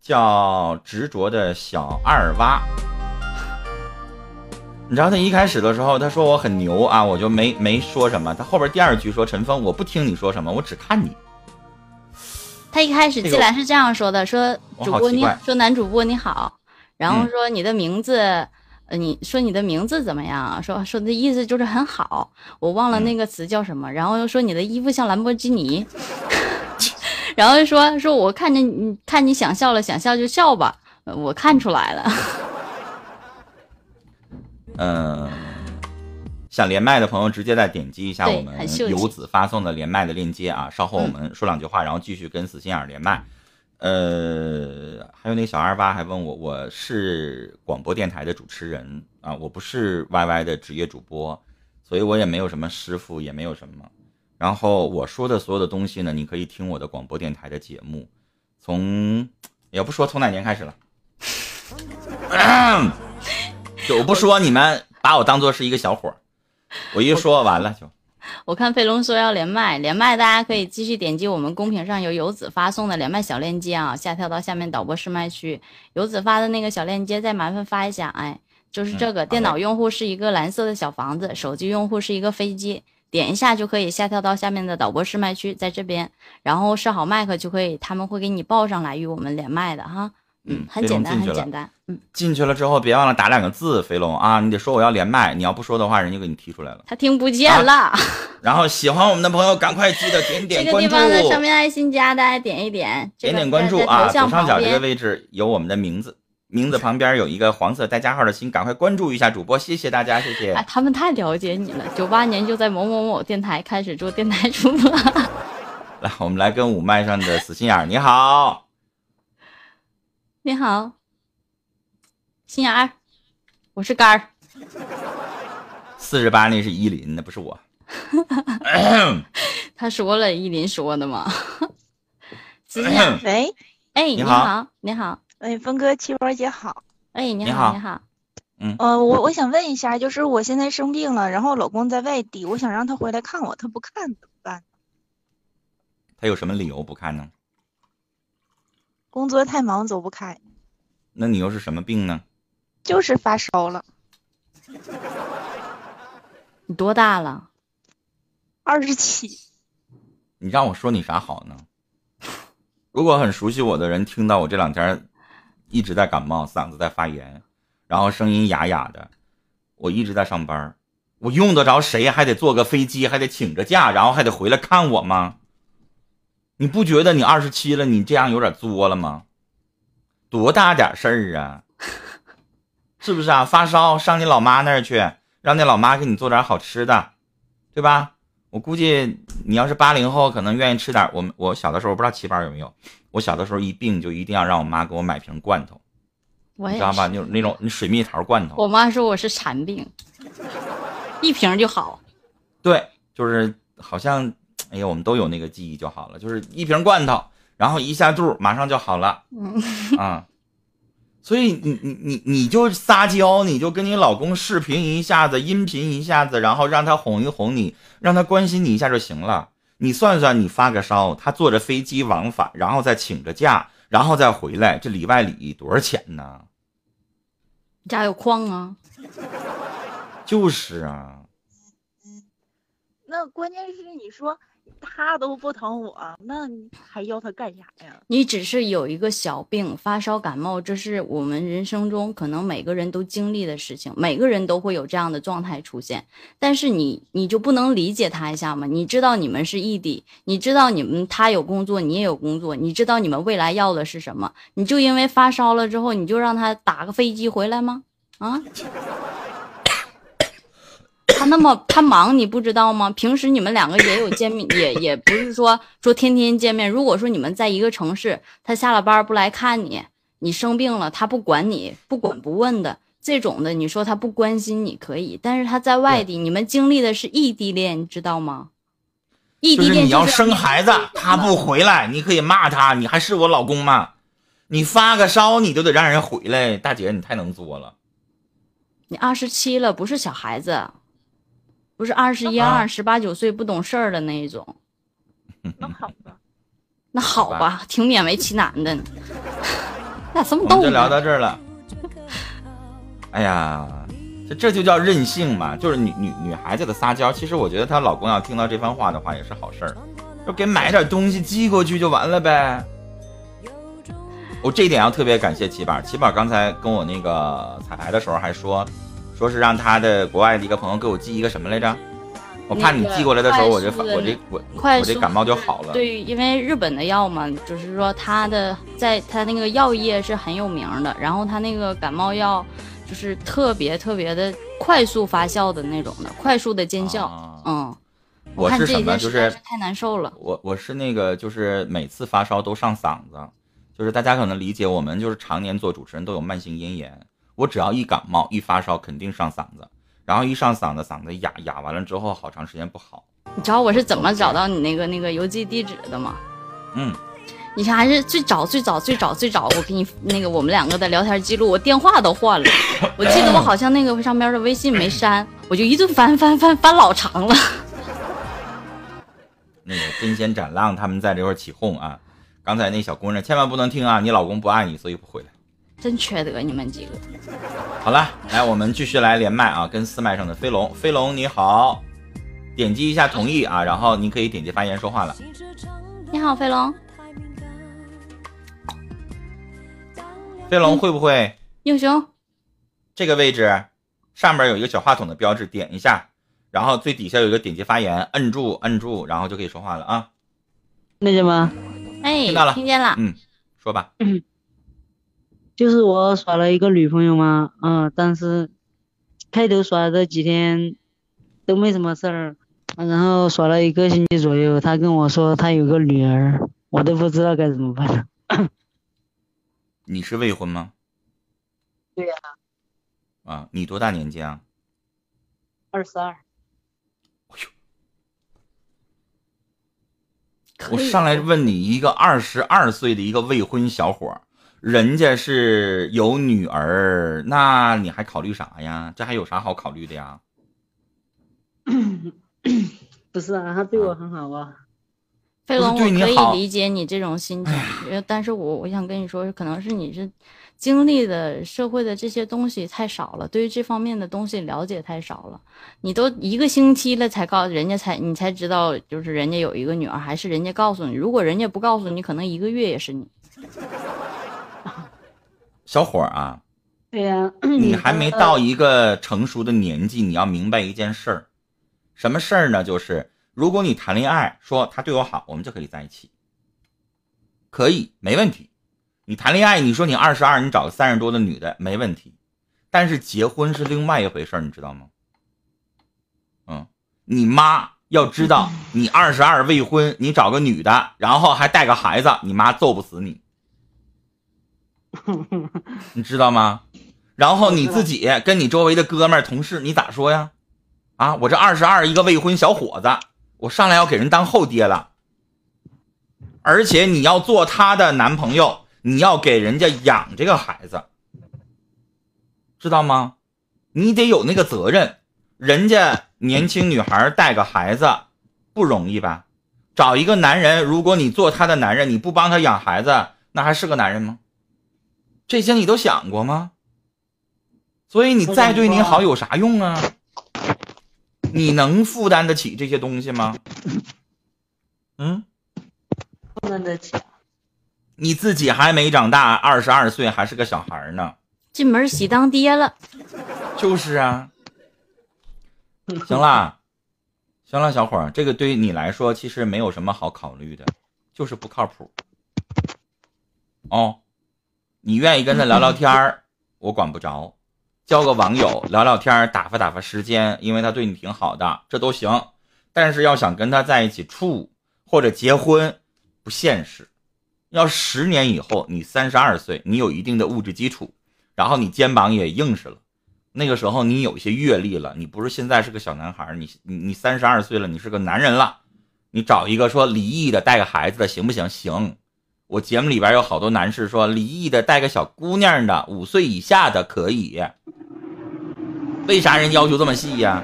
叫执着的小二蛙。你知道他一开始的时候，他说我很牛啊，我就没没说什么。他后边第二句说陈峰，我不听你说什么，我只看你。他一开始进来是这样说的，说主播你说男主播你好，然后说你的名字，呃，你说你的名字怎么样？说说的意思就是很好，我忘了那个词叫什么。然后又说你的衣服像兰博基尼，然后说说我看见你看你想笑了，想笑就笑吧，我看出来了。嗯，想连麦的朋友直接再点击一下我们游子发送的连麦的链接啊。稍后我们说两句话，然后继续跟死心眼连麦。呃，还有那小二八还问我，我是广播电台的主持人啊，我不是 YY 的职业主播，所以我也没有什么师傅，也没有什么。然后我说的所有的东西呢，你可以听我的广播电台的节目，从也不说从哪年开始了。就不说你们把我当做是一个小伙儿，我一说完了就。我看飞龙说要连麦，连麦大家可以继续点击我们公屏上由游子发送的连麦小链接啊，下跳到下面导播试麦区，游子发的那个小链接再麻烦发一下，哎，就是这个。电脑用户是一个蓝色的小房子，手机用户是一个飞机，点一下就可以下跳到下面的导播试麦区，在这边，然后设好麦克就可以，他们会给你报上来与我们连麦的哈。嗯，很简单，很简单。嗯，进去了之后别忘了打两个字，肥龙啊，你得说我要连麦，你要不说的话，人家给你踢出来了。他听不见了。然后喜欢我们的朋友赶快记得点点关注。这个地方的上面爱心加，大家点一点，点点关注啊。左上角这个位置有我们的名字，名字旁边有一个黄色带加号的心，赶快关注一下主播，谢谢大家，谢谢。他们太了解你了，九八年就在某某某电台开始做电台主播。来，我们来跟五麦上的死心眼儿，你好，你好。心眼儿，我是肝儿。四十八那是依林，那不是我。他说了，依林说的嘛。喂，哎，你好，你好，哎，峰哥，七波姐好。哎，你好，你好。嗯，呃，我我想问一下，就是我现在生病了，然后老公在外地，我想让他回来看我，他不看怎么办？他有什么理由不看呢？工作太忙，走不开。那你又是什么病呢？就是发烧了。你多大了？二十七。你让我说你啥好呢？如果很熟悉我的人听到我这两天一直在感冒，嗓子在发炎，然后声音哑哑的，我一直在上班，我用得着谁还得坐个飞机，还得请个假，然后还得回来看我吗？你不觉得你二十七了，你这样有点作了吗？多大点事儿啊！是不是啊？发烧上你老妈那儿去，让那老妈给你做点好吃的，对吧？我估计你要是八零后，可能愿意吃点。我们我小的时候不知道七班有没有，我小的时候一病就一定要让我妈给我买瓶罐头，你知道吧？那种那种水蜜桃罐头。我妈说我是馋病，一瓶就好。对，就是好像，哎呀，我们都有那个记忆就好了，就是一瓶罐头，然后一下肚马上就好了。嗯啊。所以你你你你就撒娇，你就跟你老公视频一下子，音频一下子，然后让他哄一哄你，让他关心你一下就行了。你算算，你发个烧，他坐着飞机往返，然后再请个假，然后再回来，这里外里多少钱呢？家有矿啊？就是啊。那关键是你说他都不疼我，那还要他干啥呀？你只是有一个小病，发烧感冒，这是我们人生中可能每个人都经历的事情，每个人都会有这样的状态出现。但是你，你就不能理解他一下吗？你知道你们是异地，你知道你们他有工作，你也有工作，你知道你们未来要的是什么？你就因为发烧了之后，你就让他打个飞机回来吗？啊？他那么他忙，你不知道吗？平时你们两个也有见面，也也不是说说天天见面。如果说你们在一个城市，他下了班不来看你，你生病了他不管你，不管不问的这种的，你说他不关心你可以，但是他在外地，你们经历的是异地恋，你知道吗？异地恋你要生孩子，他不回来，你可以骂他，你还是我老公吗？你发个烧你都得让人回来，大姐你太能作了。你二十七了，不是小孩子。不是二十一二十八九岁不懂事儿的那一种，那好吧，那好吧，挺勉为其难的。那这么逗？就聊到这儿了。哎呀，这这就叫任性嘛，就是女女女孩子的撒娇。其实我觉得她老公要听到这番话的话也是好事儿，就给买点东西寄过去就完了呗。我这一点要特别感谢齐宝，齐宝刚才跟我那个彩排的时候还说。说是让他的国外的一个朋友给我寄一个什么来着？我怕你寄过来的时候，我这我这我我这感冒就好了。对，因为日本的药嘛，就是说它的在它那个药业是很有名的，然后它那个感冒药就是特别特别的快速发酵的那种的，快速的见效。嗯，我是什么？就是太难受了。我我是那个就是每次发烧都上嗓子，就是大家可能理解，我们就是常年做主持人都有慢性咽炎。我只要一感冒一发烧，肯定上嗓子，然后一上嗓子，嗓子哑哑完了之后，好长时间不好。你知道我是怎么找到你那个那个邮寄地址的吗？嗯，你看还是最早最早最早最早，我给你那个我们两个的聊天记录，我电话都换了。我记得我好像那个上边的微信没删，我就一顿翻翻翻翻老长了。那个真仙斩浪他们在这块起哄啊！刚才那小姑娘千万不能听啊！你老公不爱你，所以不回来。真缺德，你们几个！好了，来，我们继续来连麦啊，跟四麦上的飞龙，飞龙你好，点击一下同意啊，然后你可以点击发言说话了。你好，飞龙。飞龙会不会？英雄。这个位置上面有一个小话筒的标志，点一下，然后最底下有一个点击发言，摁住摁住，然后就可以说话了啊。听见吗？哎，听到了，听见了。嗯，说吧。就是我耍了一个女朋友嘛，嗯，但是开头耍的几天都没什么事儿，然后耍了一个星期左右，他跟我说他有个女儿，我都不知道该怎么办。你是未婚吗？对呀。啊，你多大年纪啊？二十二。哎呦！我上来问你一个二十二岁的一个未婚小伙。人家是有女儿，那你还考虑啥呀？这还有啥好考虑的呀？不是啊，他对我很好啊。飞龙，我可以理解你这种心情，但是我我想跟你说，可能是你是经历的社会的这些东西太少了，对于这方面的东西了解太少了。你都一个星期了才告人家才你才知道，就是人家有一个女儿，还是人家告诉你？如果人家不告诉你，可能一个月也是你。小伙儿啊，对呀，你还没到一个成熟的年纪，你要明白一件事儿，什么事儿呢？就是如果你谈恋爱，说他对我好，我们就可以在一起，可以没问题。你谈恋爱，你说你二十二，你找个三十多的女的没问题，但是结婚是另外一回事儿，你知道吗？嗯，你妈要知道你二十二未婚，你找个女的，然后还带个孩子，你妈揍不死你。你知道吗？然后你自己跟你周围的哥们儿、同事，你咋说呀？啊，我这二十二一个未婚小伙子，我上来要给人当后爹了，而且你要做她的男朋友，你要给人家养这个孩子，知道吗？你得有那个责任。人家年轻女孩带个孩子不容易吧？找一个男人，如果你做他的男人，你不帮他养孩子，那还是个男人吗？这些你都想过吗？所以你再对你好有啥用啊？你能负担得起这些东西吗？嗯，负担得起。你自己还没长大，二十二岁还是个小孩呢，进门喜当爹了。就是啊。行啦，行了，小伙儿，这个对于你来说其实没有什么好考虑的，就是不靠谱。哦，你愿意跟他聊聊天儿，我管不着；交个网友聊聊天儿，打发打发时间，因为他对你挺好的，这都行。但是要想跟他在一起处或者结婚，不现实。要十年以后，你三十二岁，你有一定的物质基础，然后你肩膀也硬实了，那个时候你有一些阅历了，你不是现在是个小男孩，你你你三十二岁了，你是个男人了，你找一个说离异的带个孩子的行不行？行。我节目里边有好多男士说离异的带个小姑娘的五岁以下的可以，为啥人要求这么细呀？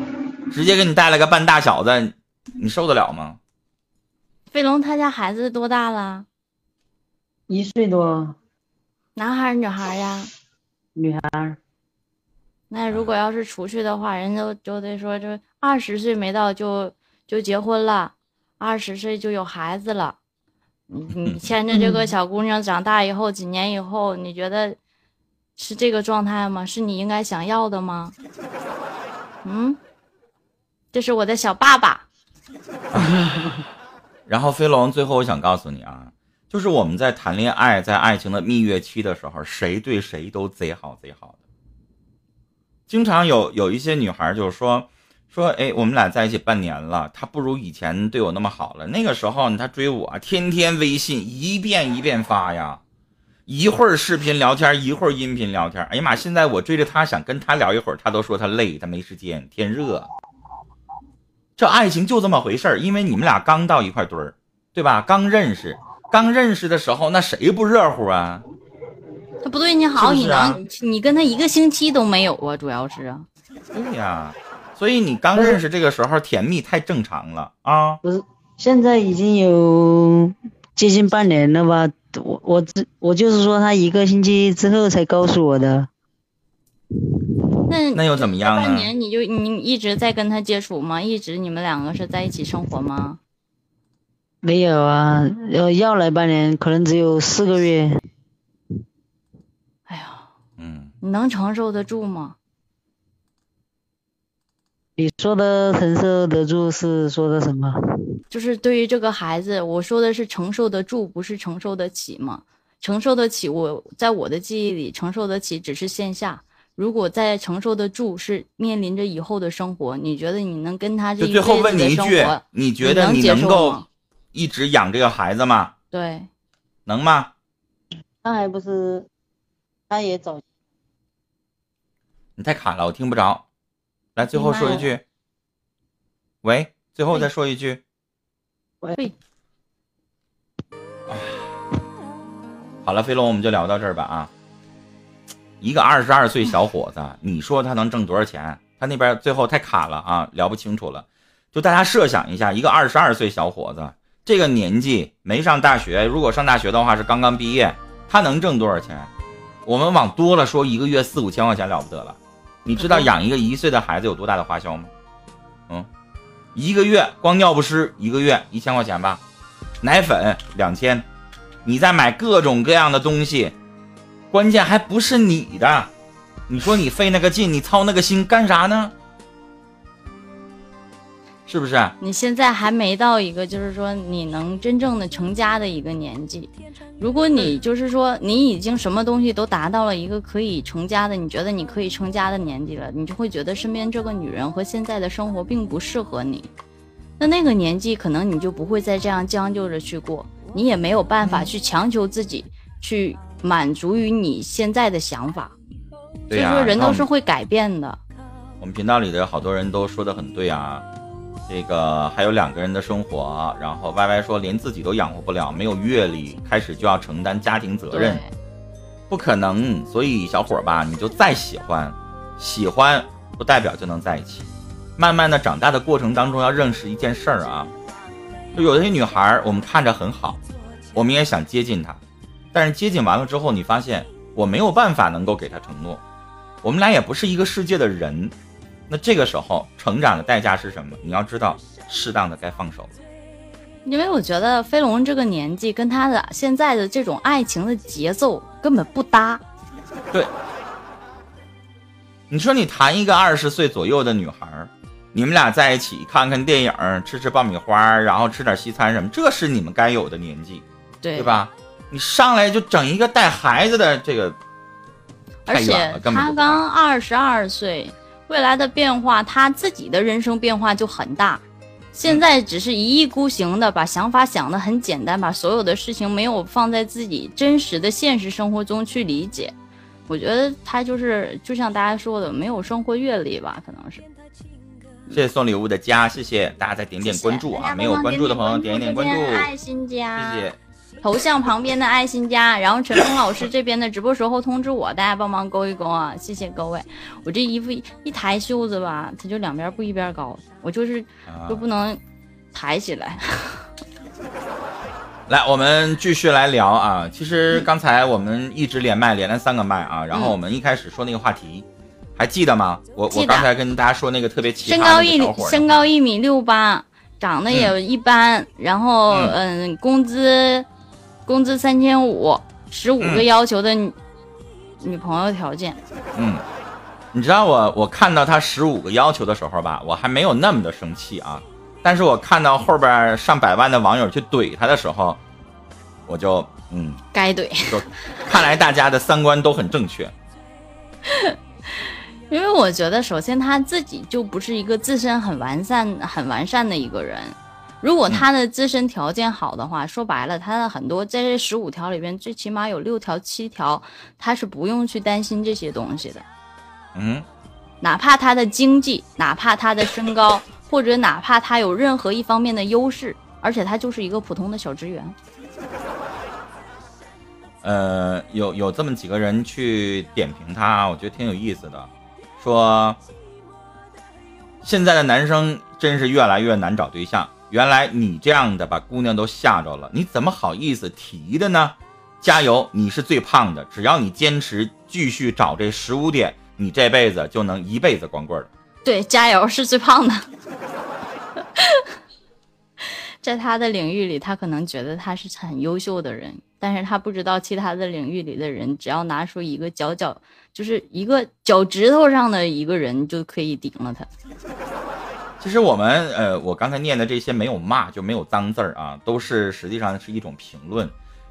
直接给你带了个半大小子，你受得了吗？飞龙他家孩子多大了？一岁多，男孩女孩呀？女孩。那如果要是出去的话，人都就得说，就二十岁没到就就结婚了，二十岁就有孩子了。你你牵着这个小姑娘长大以后，几年以后，你觉得是这个状态吗？是你应该想要的吗？嗯，这是我的小爸爸。然后飞龙，最后我想告诉你啊。就是我们在谈恋爱，在爱情的蜜月期的时候，谁对谁都贼好贼好的。经常有有一些女孩就是说说，哎，我们俩在一起半年了，他不如以前对我那么好了。那个时候他追我，天天微信一遍一遍发呀，一会儿视频聊天，一会儿音频聊天。哎呀妈，现在我追着他想跟他聊一会儿，他都说他累，他没时间，天热。这爱情就这么回事儿，因为你们俩刚到一块堆儿，对吧？刚认识。刚认识的时候，那谁不热乎啊？他不对你好，你能你跟他一个星期都没有啊？主要是啊。对呀，所以你刚认识这个时候甜蜜太正常了啊。不是，现在已经有接近半年了吧？我我只我就是说他一个星期之后才告诉我的。那那又怎么样呢？半年你就你一直在跟他接触吗？一直你们两个是在一起生活吗？没有啊，要要来半年，可能只有四个月。哎呀，嗯，你能承受得住吗？你说的承受得住是说的什么？就是对于这个孩子，我说的是承受得住，不是承受得起吗？承受得起，我在我的记忆里，承受得起只是线下。如果在承受得住，是面临着以后的生活，你觉得你能跟他这一辈子的生活，你觉得你能够？一直养这个孩子吗？对，能吗？那还不是，他也走。你太卡了，我听不着。来，最后说一句。喂，最后再说一句。喂。好了，飞龙，我们就聊到这儿吧啊。一个二十二岁小伙子，你说他能挣多少钱？他那边最后太卡了啊，聊不清楚了。就大家设想一下，一个二十二岁小伙子。这个年纪没上大学，如果上大学的话是刚刚毕业，他能挣多少钱？我们往多了说，一个月四五千块钱了不得了。你知道养一个一岁的孩子有多大的花销吗？嗯，一个月光尿不湿一个月一千块钱吧，奶粉两千，你再买各种各样的东西，关键还不是你的，你说你费那个劲，你操那个心干啥呢？是不是？你现在还没到一个，就是说你能真正的成家的一个年纪。如果你就是说你已经什么东西都达到了一个可以成家的，你觉得你可以成家的年纪了，你就会觉得身边这个女人和现在的生活并不适合你。那那个年纪可能你就不会再这样将就着去过，你也没有办法去强求自己去满足于你现在的想法。所以说人都是会改变的。我们频道里的好多人都说的很对啊。这个还有两个人的生活，然后 Y Y 说连自己都养活不了，没有阅历，开始就要承担家庭责任，不可能。所以小伙儿吧，你就再喜欢，喜欢不代表就能在一起。慢慢的长大的过程当中，要认识一件事儿啊，就有些女孩我们看着很好，我们也想接近她，但是接近完了之后，你发现我没有办法能够给她承诺，我们俩也不是一个世界的人。那这个时候成长的代价是什么？你要知道，适当的该放手了。因为我觉得飞龙这个年纪跟他的现在的这种爱情的节奏根本不搭。对，你说你谈一个二十岁左右的女孩你们俩在一起看看电影，吃吃爆米花，然后吃点西餐什么，这是你们该有的年纪，对对吧？你上来就整一个带孩子的这个，而且他刚二十二岁，未来的变化，他自己的人生变化就很大。现在只是一意孤行的把想法想的很简单，把所有的事情没有放在自己真实的现实生活中去理解。我觉得他就是就像大家说的，没有生活阅历吧，可能是。谢谢送礼物的家，谢谢大家再点点关注啊！没有关注的朋友点一点关注，爱心加，谢谢。头像旁边的爱心加，然后陈峰老师这边的直播时候通知我，大家帮忙勾一勾啊！谢谢各位。我这衣服一抬袖子吧，它就两边不一边高，我就是就不能抬起来。来，我们继续来聊啊！其实刚才我们一直连麦，连了三个麦啊，然后我们一开始说那个话题。还记得吗？我我刚才跟大家说那个特别奇葩身高一身高一米六八，长得也一般，然后嗯，工资工资三千五，十五个要求的女女朋友条件。嗯，你知道我我看到他十五个要求的时候吧，我还没有那么的生气啊，但是我看到后边上百万的网友去怼他的时候，我就嗯，该怼。看来大家的三观都很正确。因为我觉得，首先他自己就不是一个自身很完善、很完善的一个人。如果他的自身条件好的话，说白了，他的很多在这十五条里边，最起码有六条、七条，他是不用去担心这些东西的。嗯，哪怕他的经济，哪怕他的身高，或者哪怕他有任何一方面的优势，而且他就是一个普通的小职员。呃，有有这么几个人去点评他，我觉得挺有意思的。说，现在的男生真是越来越难找对象。原来你这样的把姑娘都吓着了，你怎么好意思提的呢？加油，你是最胖的，只要你坚持继续找这十五点，你这辈子就能一辈子光棍了。对，加油，是最胖的。在他的领域里，他可能觉得他是很优秀的人，但是他不知道其他的领域里的人，只要拿出一个脚脚，就是一个脚趾头上的一个人就可以顶了他。其实我们呃，我刚才念的这些没有骂，就没有脏字儿啊，都是实际上是一种评论。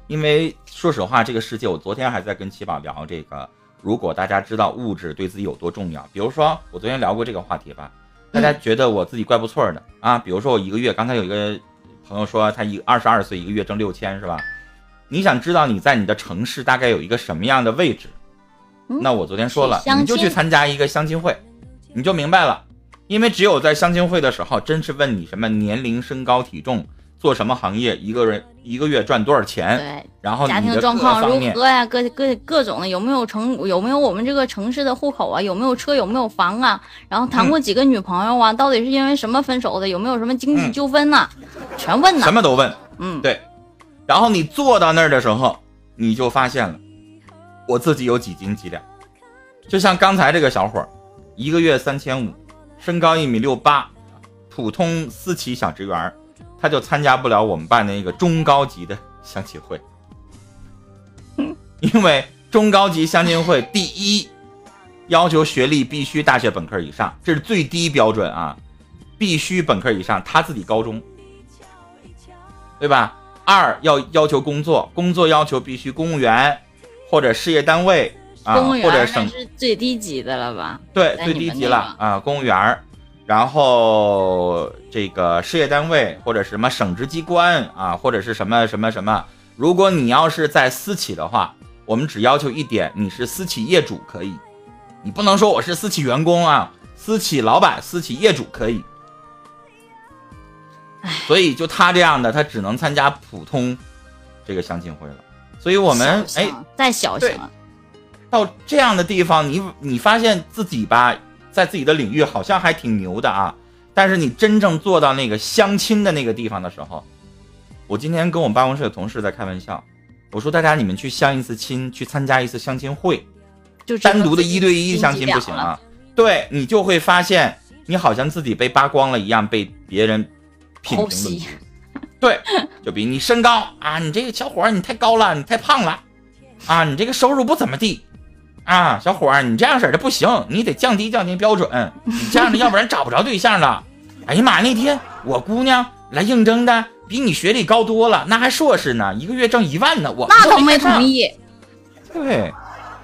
因为说实话，这个世界，我昨天还在跟七宝聊这个，如果大家知道物质对自己有多重要，比如说我昨天聊过这个话题吧，大家觉得我自己怪不错的啊，比如说我一个月，刚才有一个。朋友说他一二十二岁一个月挣六千是吧？你想知道你在你的城市大概有一个什么样的位置？那我昨天说了，你就去参加一个相亲会，你就明白了。因为只有在相亲会的时候，真是问你什么年龄、身高、体重，做什么行业，一个人一个月赚多少钱？对，然后家庭状况如何呀？各各各种的，有没有城有没有我们这个城市的户口啊？有没有车？有没有房啊？然后谈过几个女朋友啊？到底是因为什么分手的？有没有什么经济纠纷呢？全问呢，什么都问，嗯，对。然后你坐到那儿的时候，你就发现了，我自己有几斤几两。就像刚才这个小伙儿，一个月三千五，身高一米六八，普通私企小职员，他就参加不了我们办的那个中高级的相亲会。因为中高级相亲会，第一要求学历必须大学本科以上，这是最低标准啊，必须本科以上，他自己高中。对吧？二要要求工作，工作要求必须公务员或者事业单位啊，或者省是最低级的了吧？对，最低级了啊，公务员然后这个事业单位或者什么省直机关啊，或者是什么什么什么。如果你要是在私企的话，我们只要求一点，你是私企业主可以，你不能说我是私企员工啊，私企老板、私企业主可以。所以就他这样的，他只能参加普通这个相亲会了。所以我们哎，再小型到这样的地方，你你发现自己吧，在自己的领域好像还挺牛的啊。但是你真正做到那个相亲的那个地方的时候，我今天跟我们办公室的同事在开玩笑，我说大家你们去相一次亲，去参加一次相亲会，就单独的一对一相亲不行啊。对你就会发现，你好像自己被扒光了一样，被别人。品评论 对，就比你身高啊，你这个小伙儿你太高了，你太胖了，啊，你这个收入不怎么地，啊，小伙儿你这样式的不行，你得降低降低标准，你这样的要不然找不着对象了。哎呀妈，那天我姑娘来应征的，比你学历高多了，那还硕士呢，一个月挣一万呢，我那都没同意。对，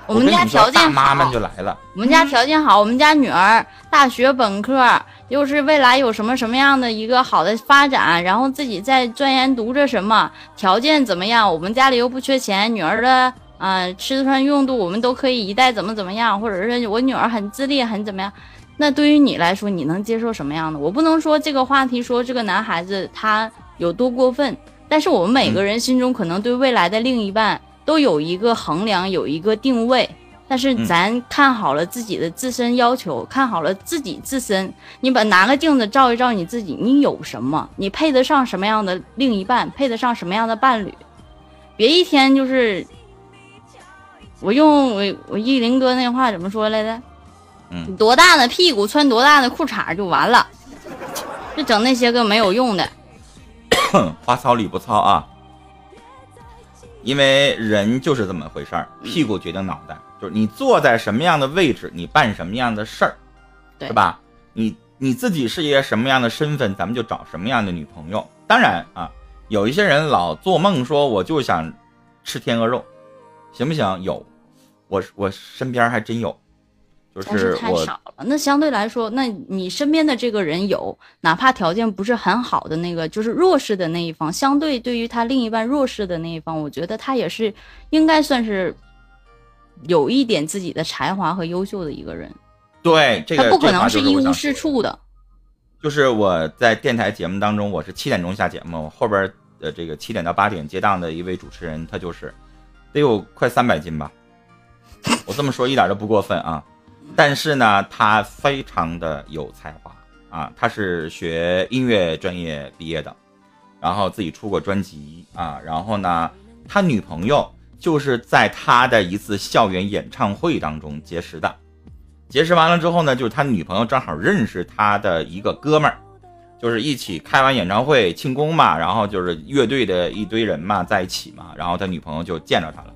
我们家条件好，妈们就来了。我们家条件好，我们家女儿大学本科。又是未来有什么什么样的一个好的发展，然后自己在钻研读着什么，条件怎么样？我们家里又不缺钱，女儿的啊吃穿用度我们都可以一代怎么怎么样，或者是我女儿很自立很怎么样？那对于你来说，你能接受什么样的？我不能说这个话题说这个男孩子他有多过分，但是我们每个人心中可能对未来的另一半都有一个衡量，有一个定位。但是咱看好了自己的自身要求，看好了自己自身，你把拿个镜子照一照你自己，你有什么？你配得上什么样的另一半？配得上什么样的伴侣？别一天就是，我用我我一林哥那话怎么说来着？嗯，多大的屁股穿多大的裤衩就完了，就整那些个没有用的。话糙理不糙啊，因为人就是这么回事儿，屁股决定脑袋。就是你坐在什么样的位置，你办什么样的事儿，是吧？你你自己是一个什么样的身份，咱们就找什么样的女朋友。当然啊，有一些人老做梦说我就想吃天鹅肉，行不行？有，我我身边还真有，就是太少了。那相对来说，那你身边的这个人有，哪怕条件不是很好的那个，就是弱势的那一方，相对对于他另一半弱势的那一方，我觉得他也是应该算是。有一点自己的才华和优秀的一个人，对，这个他不可能是一无是处的。就是我在电台节目当中，我是七点钟下节目，后边的这个七点到八点接档的一位主持人，他就是得有快三百斤吧。我这么说一点都不过分啊。但是呢，他非常的有才华啊，他是学音乐专业毕业的，然后自己出过专辑啊，然后呢，他女朋友。就是在他的一次校园演唱会当中结识的，结识完了之后呢，就是他女朋友正好认识他的一个哥们儿，就是一起开完演唱会庆功嘛，然后就是乐队的一堆人嘛在一起嘛，然后他女朋友就见着他了，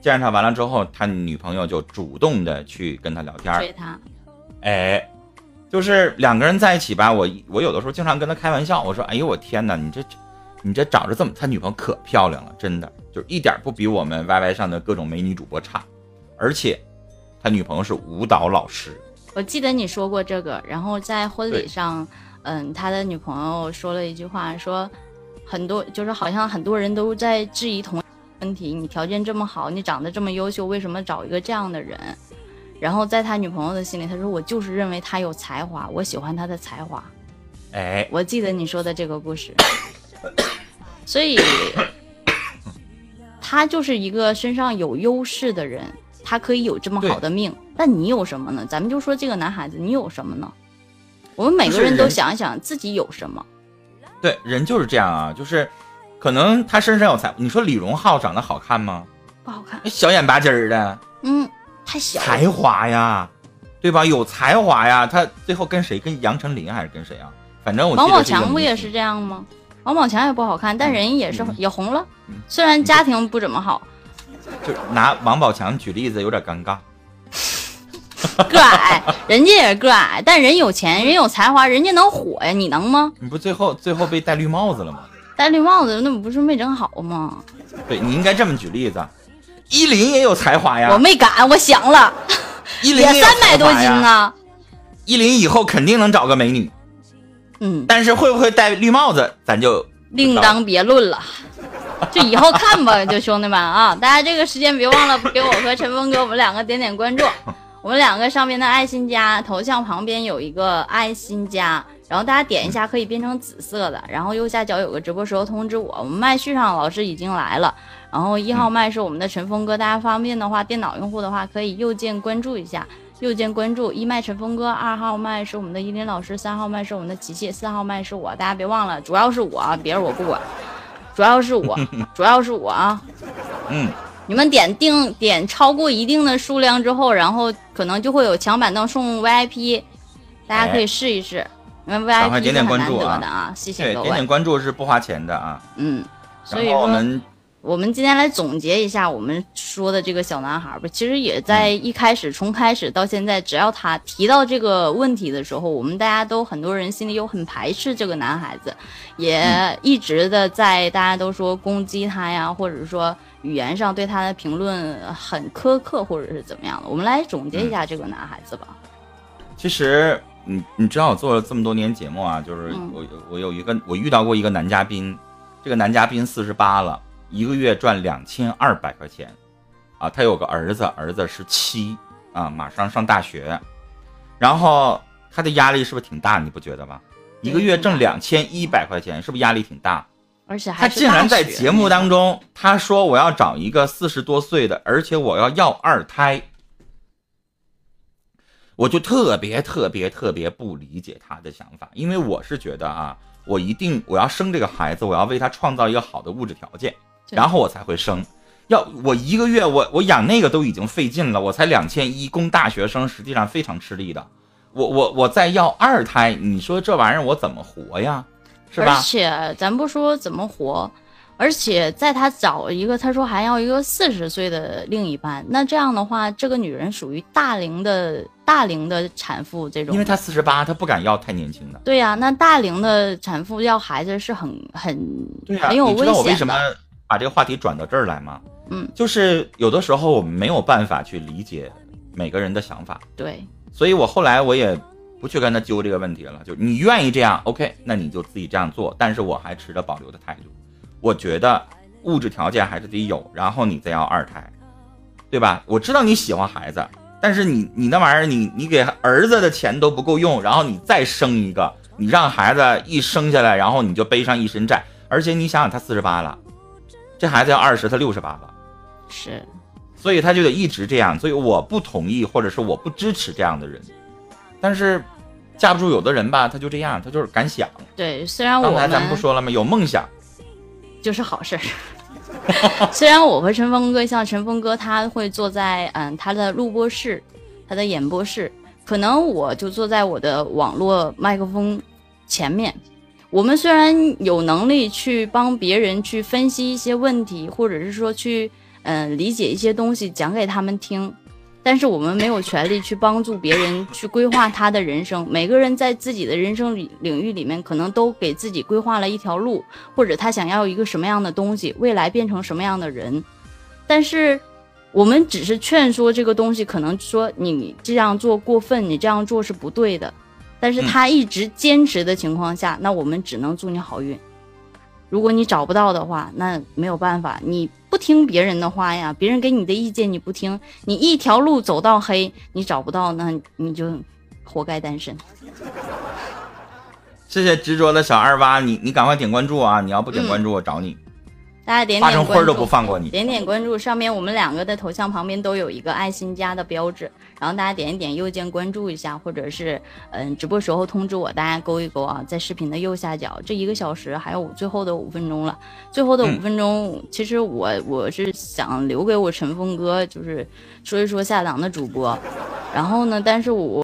见着他完了之后，他女朋友就主动的去跟他聊天，追他，哎，就是两个人在一起吧，我我有的时候经常跟他开玩笑，我说，哎呦我天哪，你这。你这长着这么，他女朋友可漂亮了，真的就是一点不比我们 YY 上的各种美女主播差，而且他女朋友是舞蹈老师。我记得你说过这个，然后在婚礼上，嗯，他的女朋友说了一句话，说很多就是好像很多人都在质疑同问题：你条件这么好，你长得这么优秀，为什么找一个这样的人？然后在他女朋友的心里，他说我就是认为他有才华，我喜欢他的才华。哎，我记得你说的这个故事。所以，他就是一个身上有优势的人，他可以有这么好的命。但你有什么呢？咱们就说这个男孩子，你有什么呢？我们每个人都想一想自己有什么。对，人就是这样啊，就是可能他身上有才。你说李荣浩长得好看吗？不好看，小眼巴尖儿的。嗯，太小。才华呀，对吧？有才华呀，他最后跟谁？跟杨丞琳还是跟谁啊？反正我王宝强不也是这样吗？王宝强也不好看，但人也是也红了，虽然家庭不怎么好。就拿王宝强举例子有点尴尬。个矮，人家也是个矮，但人有钱，人有才华，人家能火呀，你能吗？你不最后最后被戴绿帽子了吗？戴绿帽子那不是没整好吗？对你应该这么举例子，依林也有才华呀。我没敢，我想了，依林也三百多斤啊。依林以后肯定能找个美女。嗯，但是会不会戴绿帽子，咱就另当别论了。就以后看吧，就兄弟们啊，大家这个时间别忘了给我和陈峰哥我们两个点点关注。我们两个上边的爱心加头像旁边有一个爱心加，然后大家点一下可以变成紫色的。然后右下角有个直播时候通知我，我们麦序上老师已经来了。然后一号麦是我们的陈峰哥，大家方便的话，电脑用户的话可以右键关注一下。右键关注一麦陈峰哥，二号麦是我们的依林老师，三号麦是我们的琪琪，四号麦是我，大家别忘了，主要是我，别人我不管，主要是我，主要是我啊。嗯，你们点定点超过一定的数量之后，然后可能就会有抢板凳送 VIP，大家可以试一试。因为 VIP 点点关注啊，谢谢各位。点点关注是不花钱的啊。嗯，所以我们。我们今天来总结一下我们说的这个小男孩吧。其实也在一开始，从开始到现在，只要他提到这个问题的时候，我们大家都很多人心里有很排斥这个男孩子，也一直的在大家都说攻击他呀，或者说语言上对他的评论很苛刻，或者是怎么样的。我们来总结一下这个男孩子吧。其实，你你知道我做了这么多年节目啊，就是我我有一个我遇到过一个男嘉宾，这个男嘉宾四十八了。一个月赚两千二百块钱，啊，他有个儿子，儿子是七，啊，马上上大学，然后他的压力是不是挺大？你不觉得吗？一个月挣两千一百块钱，是不是压力挺大？而且他竟然在节目当中，他说我要找一个四十多岁的，而且我要要二胎，我就特别特别特别不理解他的想法，因为我是觉得啊，我一定我要生这个孩子，我要为他创造一个好的物质条件。然后我才会生，要我一个月我我养那个都已经费劲了，我才两千一供大学生，实际上非常吃力的。我我我再要二胎，你说这玩意儿我怎么活呀？是吧？而且咱不说怎么活，而且在他找一个，他说还要一个四十岁的另一半，那这样的话，这个女人属于大龄的大龄的产妇这种。因为她四十八，她不敢要太年轻的。对呀，那大龄的产妇要孩子是很很很有危险的。把这个话题转到这儿来吗？嗯，就是有的时候我们没有办法去理解每个人的想法，对，所以我后来我也不去跟他揪这个问题了。就你愿意这样，OK，那你就自己这样做。但是我还持着保留的态度，我觉得物质条件还是得有，然后你再要二胎，对吧？我知道你喜欢孩子，但是你你那玩意儿，你你给儿子的钱都不够用，然后你再生一个，你让孩子一生下来，然后你就背上一身债，而且你想想他四十八了。这孩子要二十，他六十八了，是，所以他就得一直这样，所以我不同意，或者是我不支持这样的人。但是，架不住有的人吧，他就这样，他就是敢想。对，虽然我刚才咱们不说了吗？有梦想就是好事。虽然我和陈峰哥像陈峰哥，他会坐在嗯他的录播室，他的演播室，可能我就坐在我的网络麦克风前面。我们虽然有能力去帮别人去分析一些问题，或者是说去嗯理解一些东西讲给他们听，但是我们没有权利去帮助别人去规划他的人生。每个人在自己的人生领领域里面，可能都给自己规划了一条路，或者他想要一个什么样的东西，未来变成什么样的人。但是我们只是劝说这个东西，可能说你这样做过分，你这样做是不对的。但是他一直坚持的情况下，那我们只能祝你好运。如果你找不到的话，那没有办法，你不听别人的话呀，别人给你的意见你不听，你一条路走到黑，你找不到，那你就活该单身。谢谢执着的小二八，你你赶快点关注啊！你要不点关注，我找你。大家点点关注，都不放过你。点点关注，上面我们两个的头像旁边都有一个爱心加的标志，然后大家点一点右键关注一下，或者是嗯直播时候通知我，大家勾一勾啊，在视频的右下角。这一个小时还有最后的五分钟了，最后的五分钟，其实我我是想留给我陈峰哥，就是说一说下档的主播，然后呢，但是我。